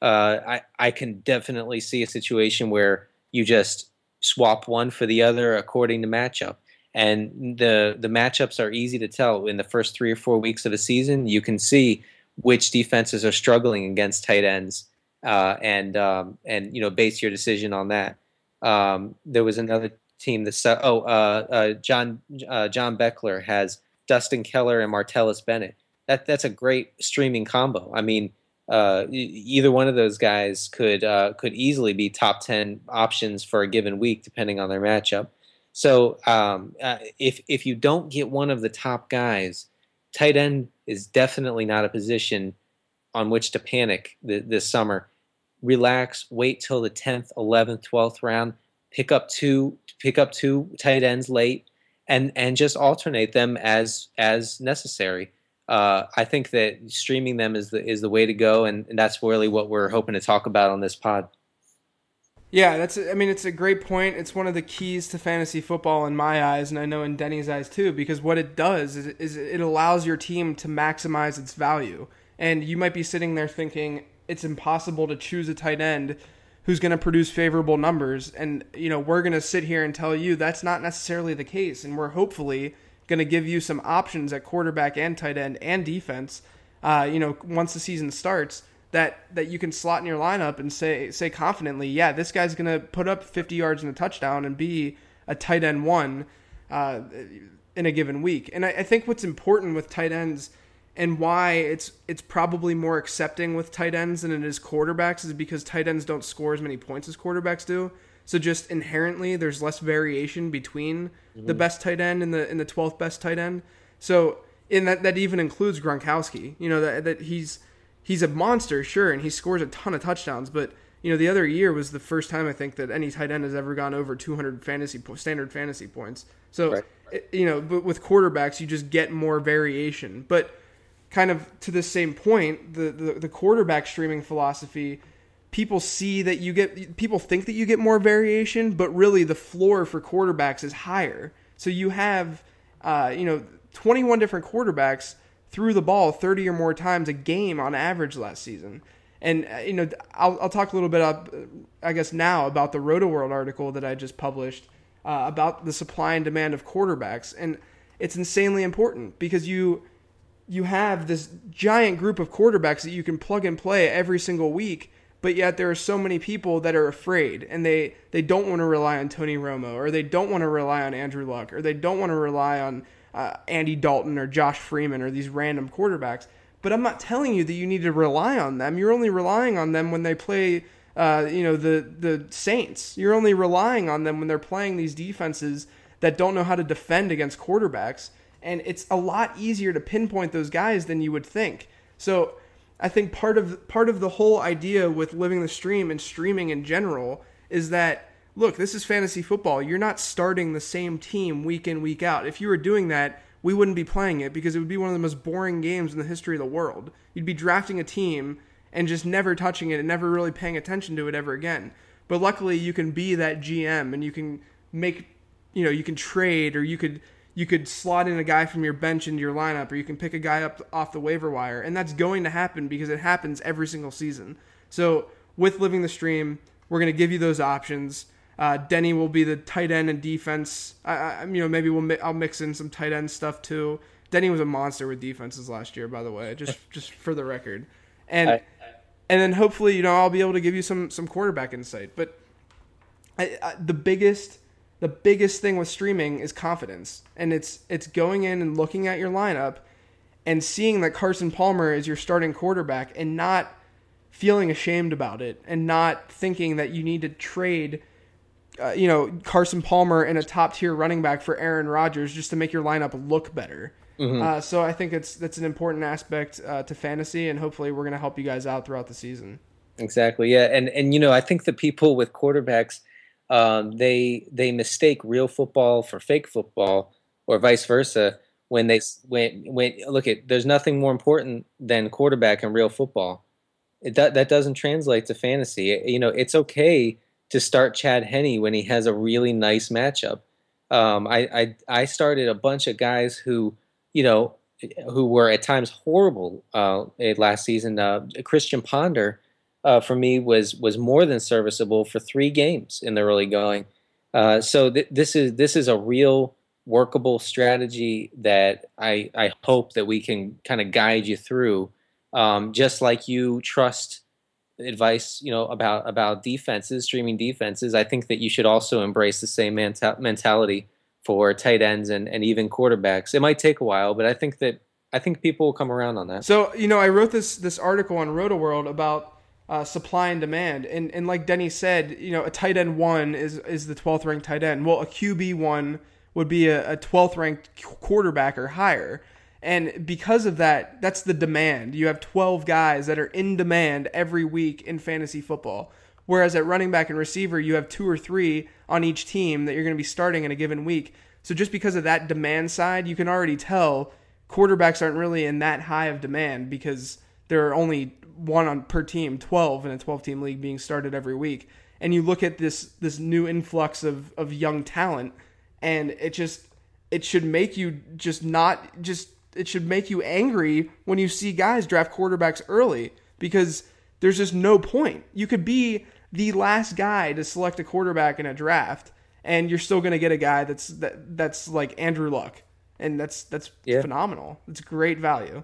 Uh, I I can definitely see a situation where you just swap one for the other according to matchup. And the the matchups are easy to tell in the first three or four weeks of a season. You can see which defenses are struggling against tight ends, uh, and um, and you know base your decision on that. Um, there was another team that oh uh, uh, John uh, John Beckler has Dustin Keller and Martellus Bennett. That that's a great streaming combo. I mean, uh, either one of those guys could could easily be top ten options for a given week, depending on their matchup. So um, if if you don't get one of the top guys, tight end is definitely not a position on which to panic th- this summer. Relax, wait till the tenth, eleventh, twelfth round. Pick up two, pick up two tight ends late, and and just alternate them as as necessary uh, I think that streaming them is the is the way to go, and, and that's really what we're hoping to talk about on this pod. Yeah, that's. I mean, it's a great point. It's one of the keys to fantasy football in my eyes, and I know in Denny's eyes too, because what it does is, is it allows your team to maximize its value. And you might be sitting there thinking it's impossible to choose a tight end who's going to produce favorable numbers, and you know we're going to sit here and tell you that's not necessarily the case, and we're hopefully going to give you some options at quarterback and tight end and defense. Uh, you know, once the season starts, that that you can slot in your lineup and say say confidently, yeah, this guy's going to put up 50 yards and a touchdown and be a tight end one uh, in a given week. And I, I think what's important with tight ends and why it's it's probably more accepting with tight ends than it is quarterbacks is because tight ends don't score as many points as quarterbacks do. So just inherently, there's less variation between mm-hmm. the best tight end and the in the twelfth best tight end. So in that that even includes Gronkowski. You know that that he's he's a monster, sure, and he scores a ton of touchdowns. But you know the other year was the first time I think that any tight end has ever gone over 200 fantasy po- standard fantasy points. So right. it, you know, but with quarterbacks, you just get more variation. But kind of to the same point, the, the, the quarterback streaming philosophy people see that you get people think that you get more variation, but really the floor for quarterbacks is higher. So you have uh, you know 21 different quarterbacks threw the ball 30 or more times a game on average last season. And uh, you know, I'll, I'll talk a little bit up, I guess now about the Rotoworld article that I just published uh, about the supply and demand of quarterbacks, and it's insanely important because you you have this giant group of quarterbacks that you can plug and play every single week, but yet there are so many people that are afraid and they they don't want to rely on Tony Romo or they don't want to rely on Andrew Luck or they don't want to rely on uh, Andy Dalton or Josh Freeman or these random quarterbacks. But I'm not telling you that you need to rely on them. You're only relying on them when they play, uh, you know, the the Saints. You're only relying on them when they're playing these defenses that don't know how to defend against quarterbacks. And it's a lot easier to pinpoint those guys than you would think. So I think part of part of the whole idea with living the stream and streaming in general is that look, this is fantasy football. You're not starting the same team week in, week out. If you were doing that, we wouldn't be playing it because it would be one of the most boring games in the history of the world. You'd be drafting a team and just never touching it and never really paying attention to it ever again. But luckily, you can be that GM and you can make, you know, you can trade or you could you could slot in a guy from your bench into your lineup or you can pick a guy up off the waiver wire and that's going to happen because it happens every single season. So, with living the stream, we're going to give you those options. Uh, Denny will be the tight end and defense. I, I you know, maybe we'll mi- I'll mix in some tight end stuff too. Denny was a monster with defenses last year, by the way, just just for the record. And I, and then hopefully, you know, I'll be able to give you some some quarterback insight. But I, I, the biggest the biggest thing with streaming is confidence, and it's it's going in and looking at your lineup and seeing that Carson Palmer is your starting quarterback and not feeling ashamed about it and not thinking that you need to trade uh, you know Carson Palmer and a top tier running back for Aaron Rodgers just to make your lineup look better. Mm-hmm. Uh, so I think it's that's an important aspect uh, to fantasy, and hopefully we're going to help you guys out throughout the season. Exactly, yeah, and and you know I think the people with quarterbacks, um, they they mistake real football for fake football, or vice versa. When they when when look at there's nothing more important than quarterback in real football. It, that that doesn't translate to fantasy. You know, it's okay to start Chad Henne when he has a really nice matchup. Um, I, I, I started a bunch of guys who, you know, who were at times horrible uh, last season. Uh, Christian Ponder, uh, for me, was was more than serviceable for three games in the early going. Uh, so th- this is this is a real workable strategy that I I hope that we can kind of guide you through. Um, just like you trust advice, you know, about about defenses, streaming defenses, I think that you should also embrace the same menta- mentality for tight ends and, and even quarterbacks. It might take a while, but I think that I think people will come around on that. So, you know, I wrote this this article on Rotoworld about uh, supply and demand, and and like Denny said, you know, a tight end one is is the twelfth ranked tight end. Well, a QB one would be a twelfth ranked quarterback or higher. And because of that, that's the demand. You have 12 guys that are in demand every week in fantasy football. Whereas at running back and receiver, you have two or three on each team that you're going to be starting in a given week. So just because of that demand side, you can already tell quarterbacks aren't really in that high of demand because there are only one on per team, 12 in a 12 team league being started every week. And you look at this this new influx of of young talent and it just it should make you just not just it should make you angry when you see guys draft quarterbacks early because there's just no point. You could be the last guy to select a quarterback in a draft and you're still going to get a guy that's that, that's like Andrew Luck and that's that's yeah. phenomenal. It's great value.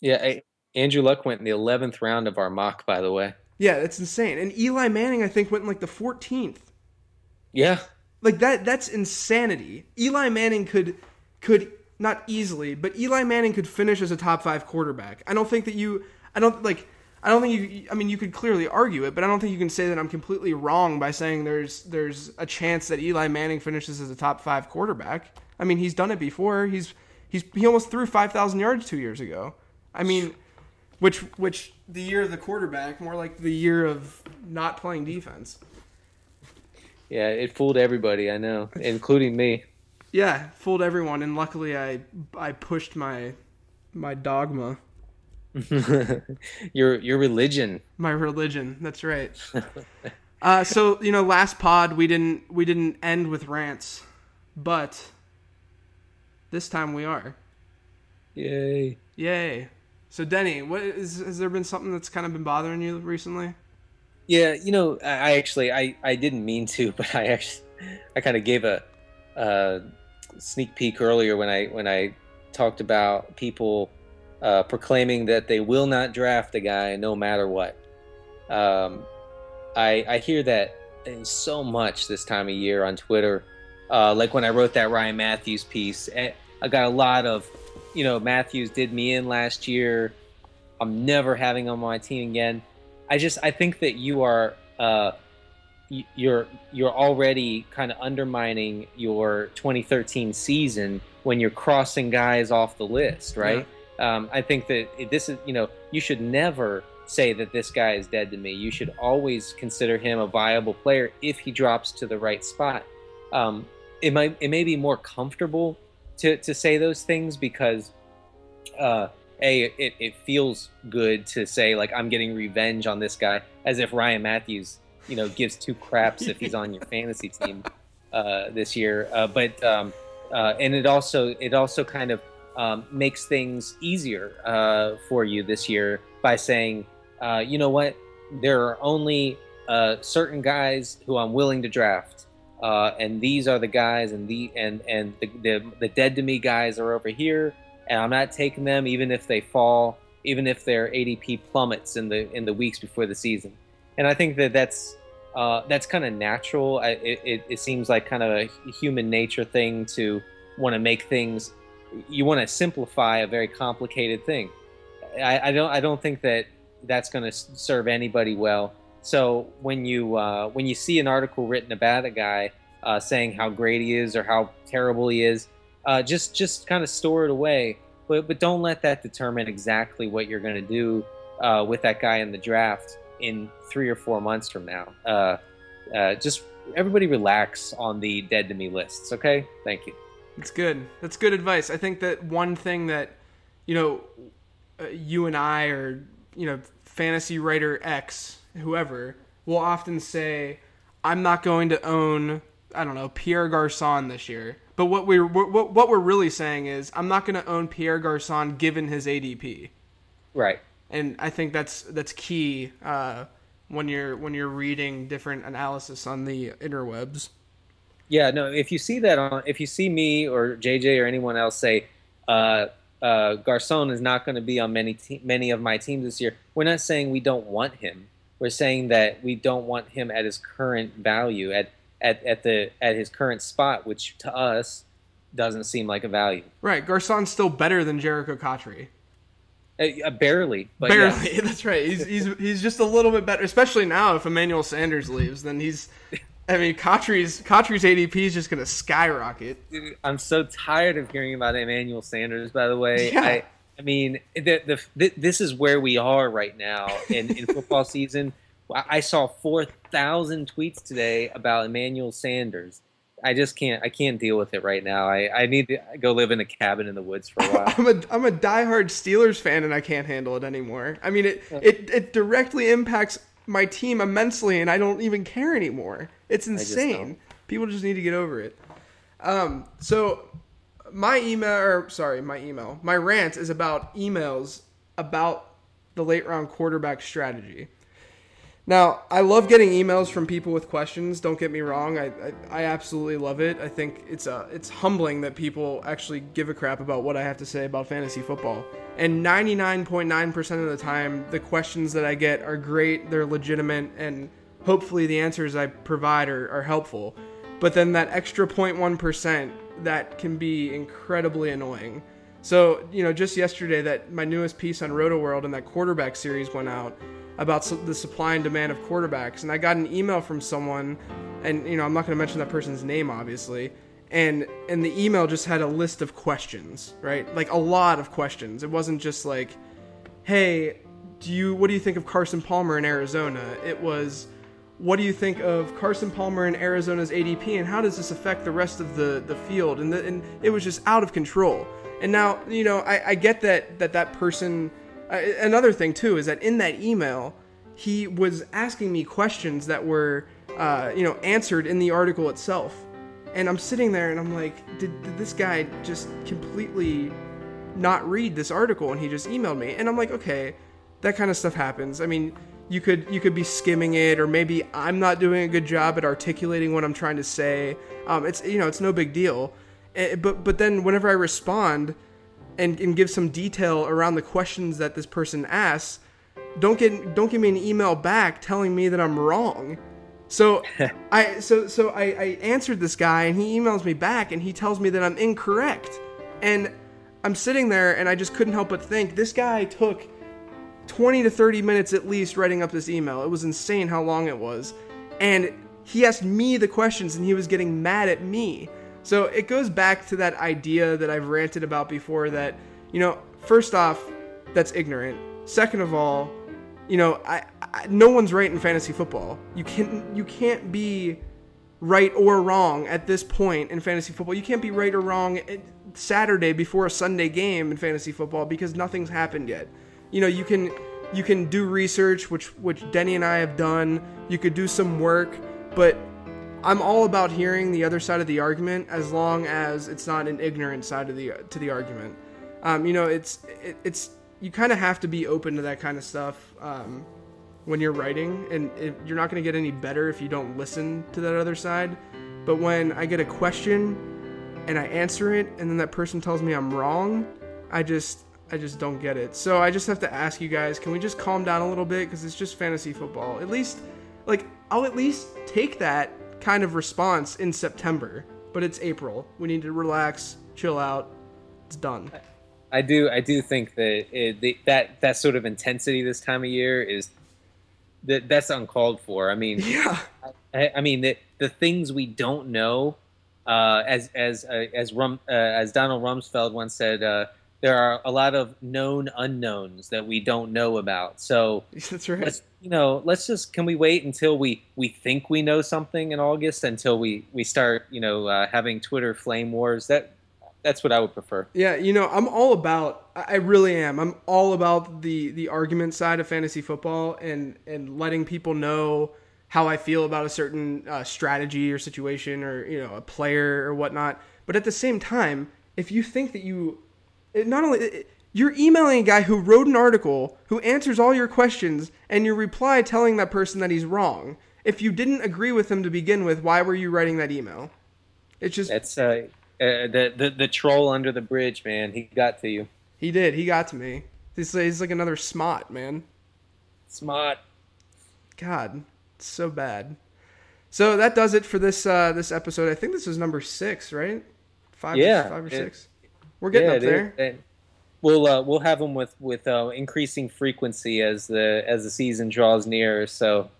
Yeah, I, Andrew Luck went in the 11th round of our mock by the way. Yeah, that's insane. And Eli Manning I think went in like the 14th. Yeah. Like that that's insanity. Eli Manning could could not easily, but Eli Manning could finish as a top five quarterback. I don't think that you, I don't like, I don't think you. I mean, you could clearly argue it, but I don't think you can say that I'm completely wrong by saying there's there's a chance that Eli Manning finishes as a top five quarterback. I mean, he's done it before. He's he's he almost threw five thousand yards two years ago. I mean, which which the year of the quarterback, more like the year of not playing defense. Yeah, it fooled everybody. I know, including me. Yeah, fooled everyone, and luckily I I pushed my my dogma. your your religion. My religion. That's right. uh, so you know, last pod we didn't we didn't end with rants, but this time we are. Yay! Yay! So Denny, what is has there been something that's kind of been bothering you recently? Yeah, you know, I, actually I I didn't mean to, but I actually I kind of gave a, a sneak peek earlier when I when I talked about people uh, proclaiming that they will not draft a guy no matter what. Um, I, I hear that so much this time of year on Twitter. Uh, like when I wrote that Ryan Mathews piece, eh, I got a lot of, you know, Mathews did me in last year. I'm never having him on my team again. I just I think that you are uh, you're you're already kind of undermining your 2013 season when you're crossing guys off the list, right? Yeah. Um, I think that this is, you know, you should never say that this guy is dead to me. You should always consider him a viable player if he drops to the right spot. Um, it might, it may be more comfortable to, to say those things because, uh, a it, it feels good to say like I'm getting revenge on this guy, as if Ryan Mathews you know, gives two craps if he's on your fantasy team uh, this year. Uh, but um, uh, and it also it also kind of um, makes things easier uh, for you this year by saying, uh, you know what, there are only certain guys who I'm willing to draft, uh, and these are the guys, and the and and the, the, the dead to me guys are over here, and I'm not taking them even if they fall, even if their ADP plummets in the in the weeks before the season, and I think that that's. Uh, that's kind of natural. I, it, it, seems like kind of a human nature thing to want to make things you want to simplify a very complicated thing. I, I don't I don't think that that's going to serve anybody well. So when you uh, when you see an article written about a guy uh, saying how great he is or how terrible he is, uh, just just kind of store it away. But but don't let that determine exactly what you're going to do uh, with that guy in the draft in three or four months from now. Uh, uh, just everybody relax on the dead to me lists. Okay, thank you. It's good. That's good advice. I think that one thing that, you know, you and I or, you know, fantasy writer X, whoever, will often say, I'm not going to own, I don't know, Pierre Garcon this year. But what we're what, what we're really saying is I'm not going to own Pierre Garcon given his ADP. Right. And I think that's that's key uh, when you're when you're reading different analysis on the interwebs. Yeah, no. If you see that on, if you see me or JJ or anyone else say, uh, uh, Garcon is not going to be on many te- many of my teams this year, we're not saying we don't want him. We're saying that we don't want him at his current value, at at, at the at his current spot, which to us doesn't seem like a value. Right, Garcon's still better than Jerricho Cotchery. Uh, uh, barely, barely. That's right. He's, he's he's just a little bit better, especially now. If Emmanuel Sanders leaves, then he's I mean, Cotchery's Cotchery's ADP is just going to skyrocket. I'm so tired of hearing about Emmanuel Sanders. By the way, yeah. I, I mean, the, the, the, this is where we are right now in, in football season. I saw four thousand tweets today about Emmanuel Sanders. I just can't. I can't deal with it right now. I, I need to go live in a cabin in the woods for a while. I'm a I'm a diehard Steelers fan, and I can't handle it anymore. I mean, it it, it directly impacts my team immensely, and I don't even care anymore. It's insane. People just need to get over it. Um, so my email, or sorry, my email, my rant is about emails about the late round quarterback strategy. Now, I love getting emails from people with questions. Don't get me wrong; I, I, I absolutely love it. I think it's a uh, it's humbling that people actually give a crap about what I have to say about fantasy football. And 99.9% of the time, the questions that I get are great, they're legitimate, and hopefully the answers I provide are, are helpful. But then that extra 0.1% that can be incredibly annoying. So, you know, just yesterday, that my newest piece on Rotoworld and that quarterback series went out about the supply and demand of quarterbacks. And I got an email from someone, and, you know, I'm not going to mention that person's name, obviously and and the email just had a list of questions, right? Like a lot of questions. It wasn't just like, "Hey, do you what do you think of Carson Palmer in Arizona?" It was, "What do you think of Carson Palmer and Arizona's ADP, and how does this affect the rest of the the field?" And the, and it was just out of control. And now, you know, I, I get that that that person. uh, another thing too is that in that email, he was asking me questions that were, uh, you know, answered in the article itself. And I'm sitting there and I'm like, did, did this guy just completely not read this article? And he just emailed me. And I'm like, okay, that kind of stuff happens. I mean, you could you could be skimming it, or maybe I'm not doing a good job at articulating what I'm trying to say. Um, it's you know it's no big deal. Eh, but but then whenever I respond and, and give some detail around the questions that this person asks, don't get don't give me an email back telling me that I'm wrong. So I so so I, I answered this guy and he emails me back and he tells me that I'm incorrect. And I'm sitting there and I just couldn't help but think this guy took 20 to 30 minutes at least writing up this email. It was insane how long it was. And he asked me the questions and he was getting mad at me. So it goes back to that idea that I've ranted about before that, you know, first off, that's ignorant. Second of all, you know, I, I, no one's right in fantasy football. You can you can't be right or wrong at this point in fantasy football. You can't be right or wrong Saturday before a Sunday game in fantasy football because nothing's happened yet. You know, you can you can do research, which which Denny and I have done. You could do some work, but I'm all about hearing the other side of the argument as long as it's not an ignorant side of the to the argument. Um, you know, it's it, it's you kind of have to be open to that kind of stuff um, when you're writing, and it, you're not going to get any better if you don't listen to that other side. But when I get a question and I answer it, and then that person tells me I'm wrong, I just I just don't get it. So I just have to ask you guys, can we just calm down a little bit because it's just fantasy football. At least like I'll at least take that kind of response in September, but it's April. We need to relax, chill out. It's done. I do. I do think that it, the, that that sort of intensity this time of year is that that's uncalled for. I mean, yeah. I, I mean the the things we don't know, uh, as as uh, as Rum, uh, as Donald Rumsfeld once said, uh, there are a lot of known unknowns that we don't know about. So that's right. Let's, you know, let's just can we wait until we we think we know something in August until we we start you know uh, having Twitter flame wars that that's what I would prefer. Yeah, you know, I'm all about. I really am. I'm all about the the argument side of fantasy football and and letting people know how I feel about a certain uh, strategy or situation or you know a player or whatnot. But at the same time, if you think that you not only you're emailing a guy who wrote an article who answers all your questions and your reply telling that person that he's wrong. If you didn't agree with him to begin with, why were you writing that email? It's just it's uh, uh, the, the the troll under the bridge, man. He got to you. He did. He got to me. He's, he's like another smot, man. Smot. God, it's so bad. So that does it for this uh, this episode. I think this is number six, right? Five, yeah, five or six. We're getting yeah, up there. We'll uh, we'll have them with with uh, increasing frequency as the as the season draws near. So,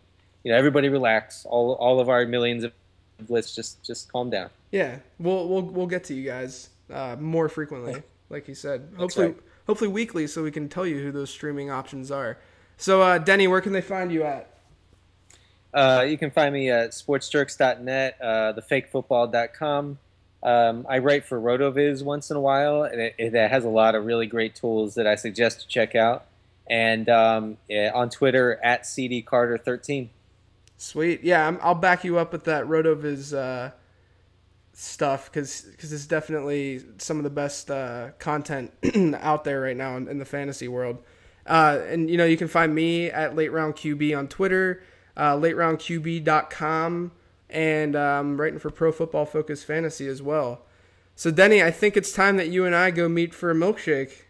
you know, everybody relax. All all of our millions of let's just just calm down. Yeah, we'll we'll we'll get to you guys uh, more frequently, like you said. Hopefully, right. hopefully weekly, so we can tell you who those streaming options are. So, uh, Denny, where can they find you at? Uh, you can find me at sportsjerks.net, uh, thefakefootball.com. Um, I write for RotoViz once in a while, and it, it, has a lot of really great tools that I suggest to check out. And um, yeah, on Twitter at cdcarter13. Sweet, yeah, i will back you up with that RotoViz uh, stuff because because it's definitely some of the best uh, content out there right now in, in the fantasy world. Uh, and you know you can find me at late round QB on Twitter, uh, lateroundqb.com, and um, writing for Pro Football Focus Fantasy as well. So Denny, I think it's time that you and I go meet for a milkshake.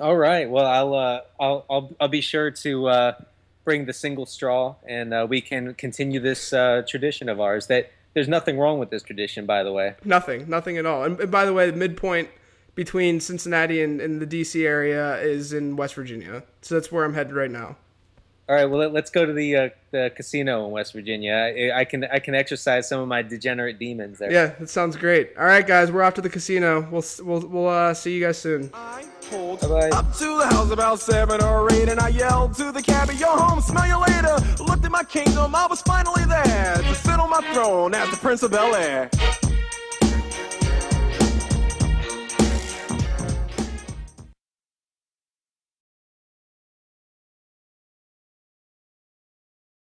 All right. Well, I'll uh, I'll, I'll I'll be sure to uh, bring the single straw, and uh, we can continue this uh, tradition of ours that there's nothing wrong with this tradition, by the way. Nothing, nothing at all. And, and by the way, the midpoint between Cincinnati and, and the DC area is in West Virginia, so that's where I'm headed right now. All right, well let's go to the uh, the casino in West Virginia. I, I, can I can exercise some of my degenerate demons there. Yeah, that sounds great. All right, guys, we're off to the casino. We'll we'll we'll uh, see you guys soon. I pulled Bye-bye. up to the house about seven or eight, and I yelled to the cabbie, "Yo, home, smell you later." Looked at my kingdom, I was finally there to sit on my throne as the Prince of Bel Air.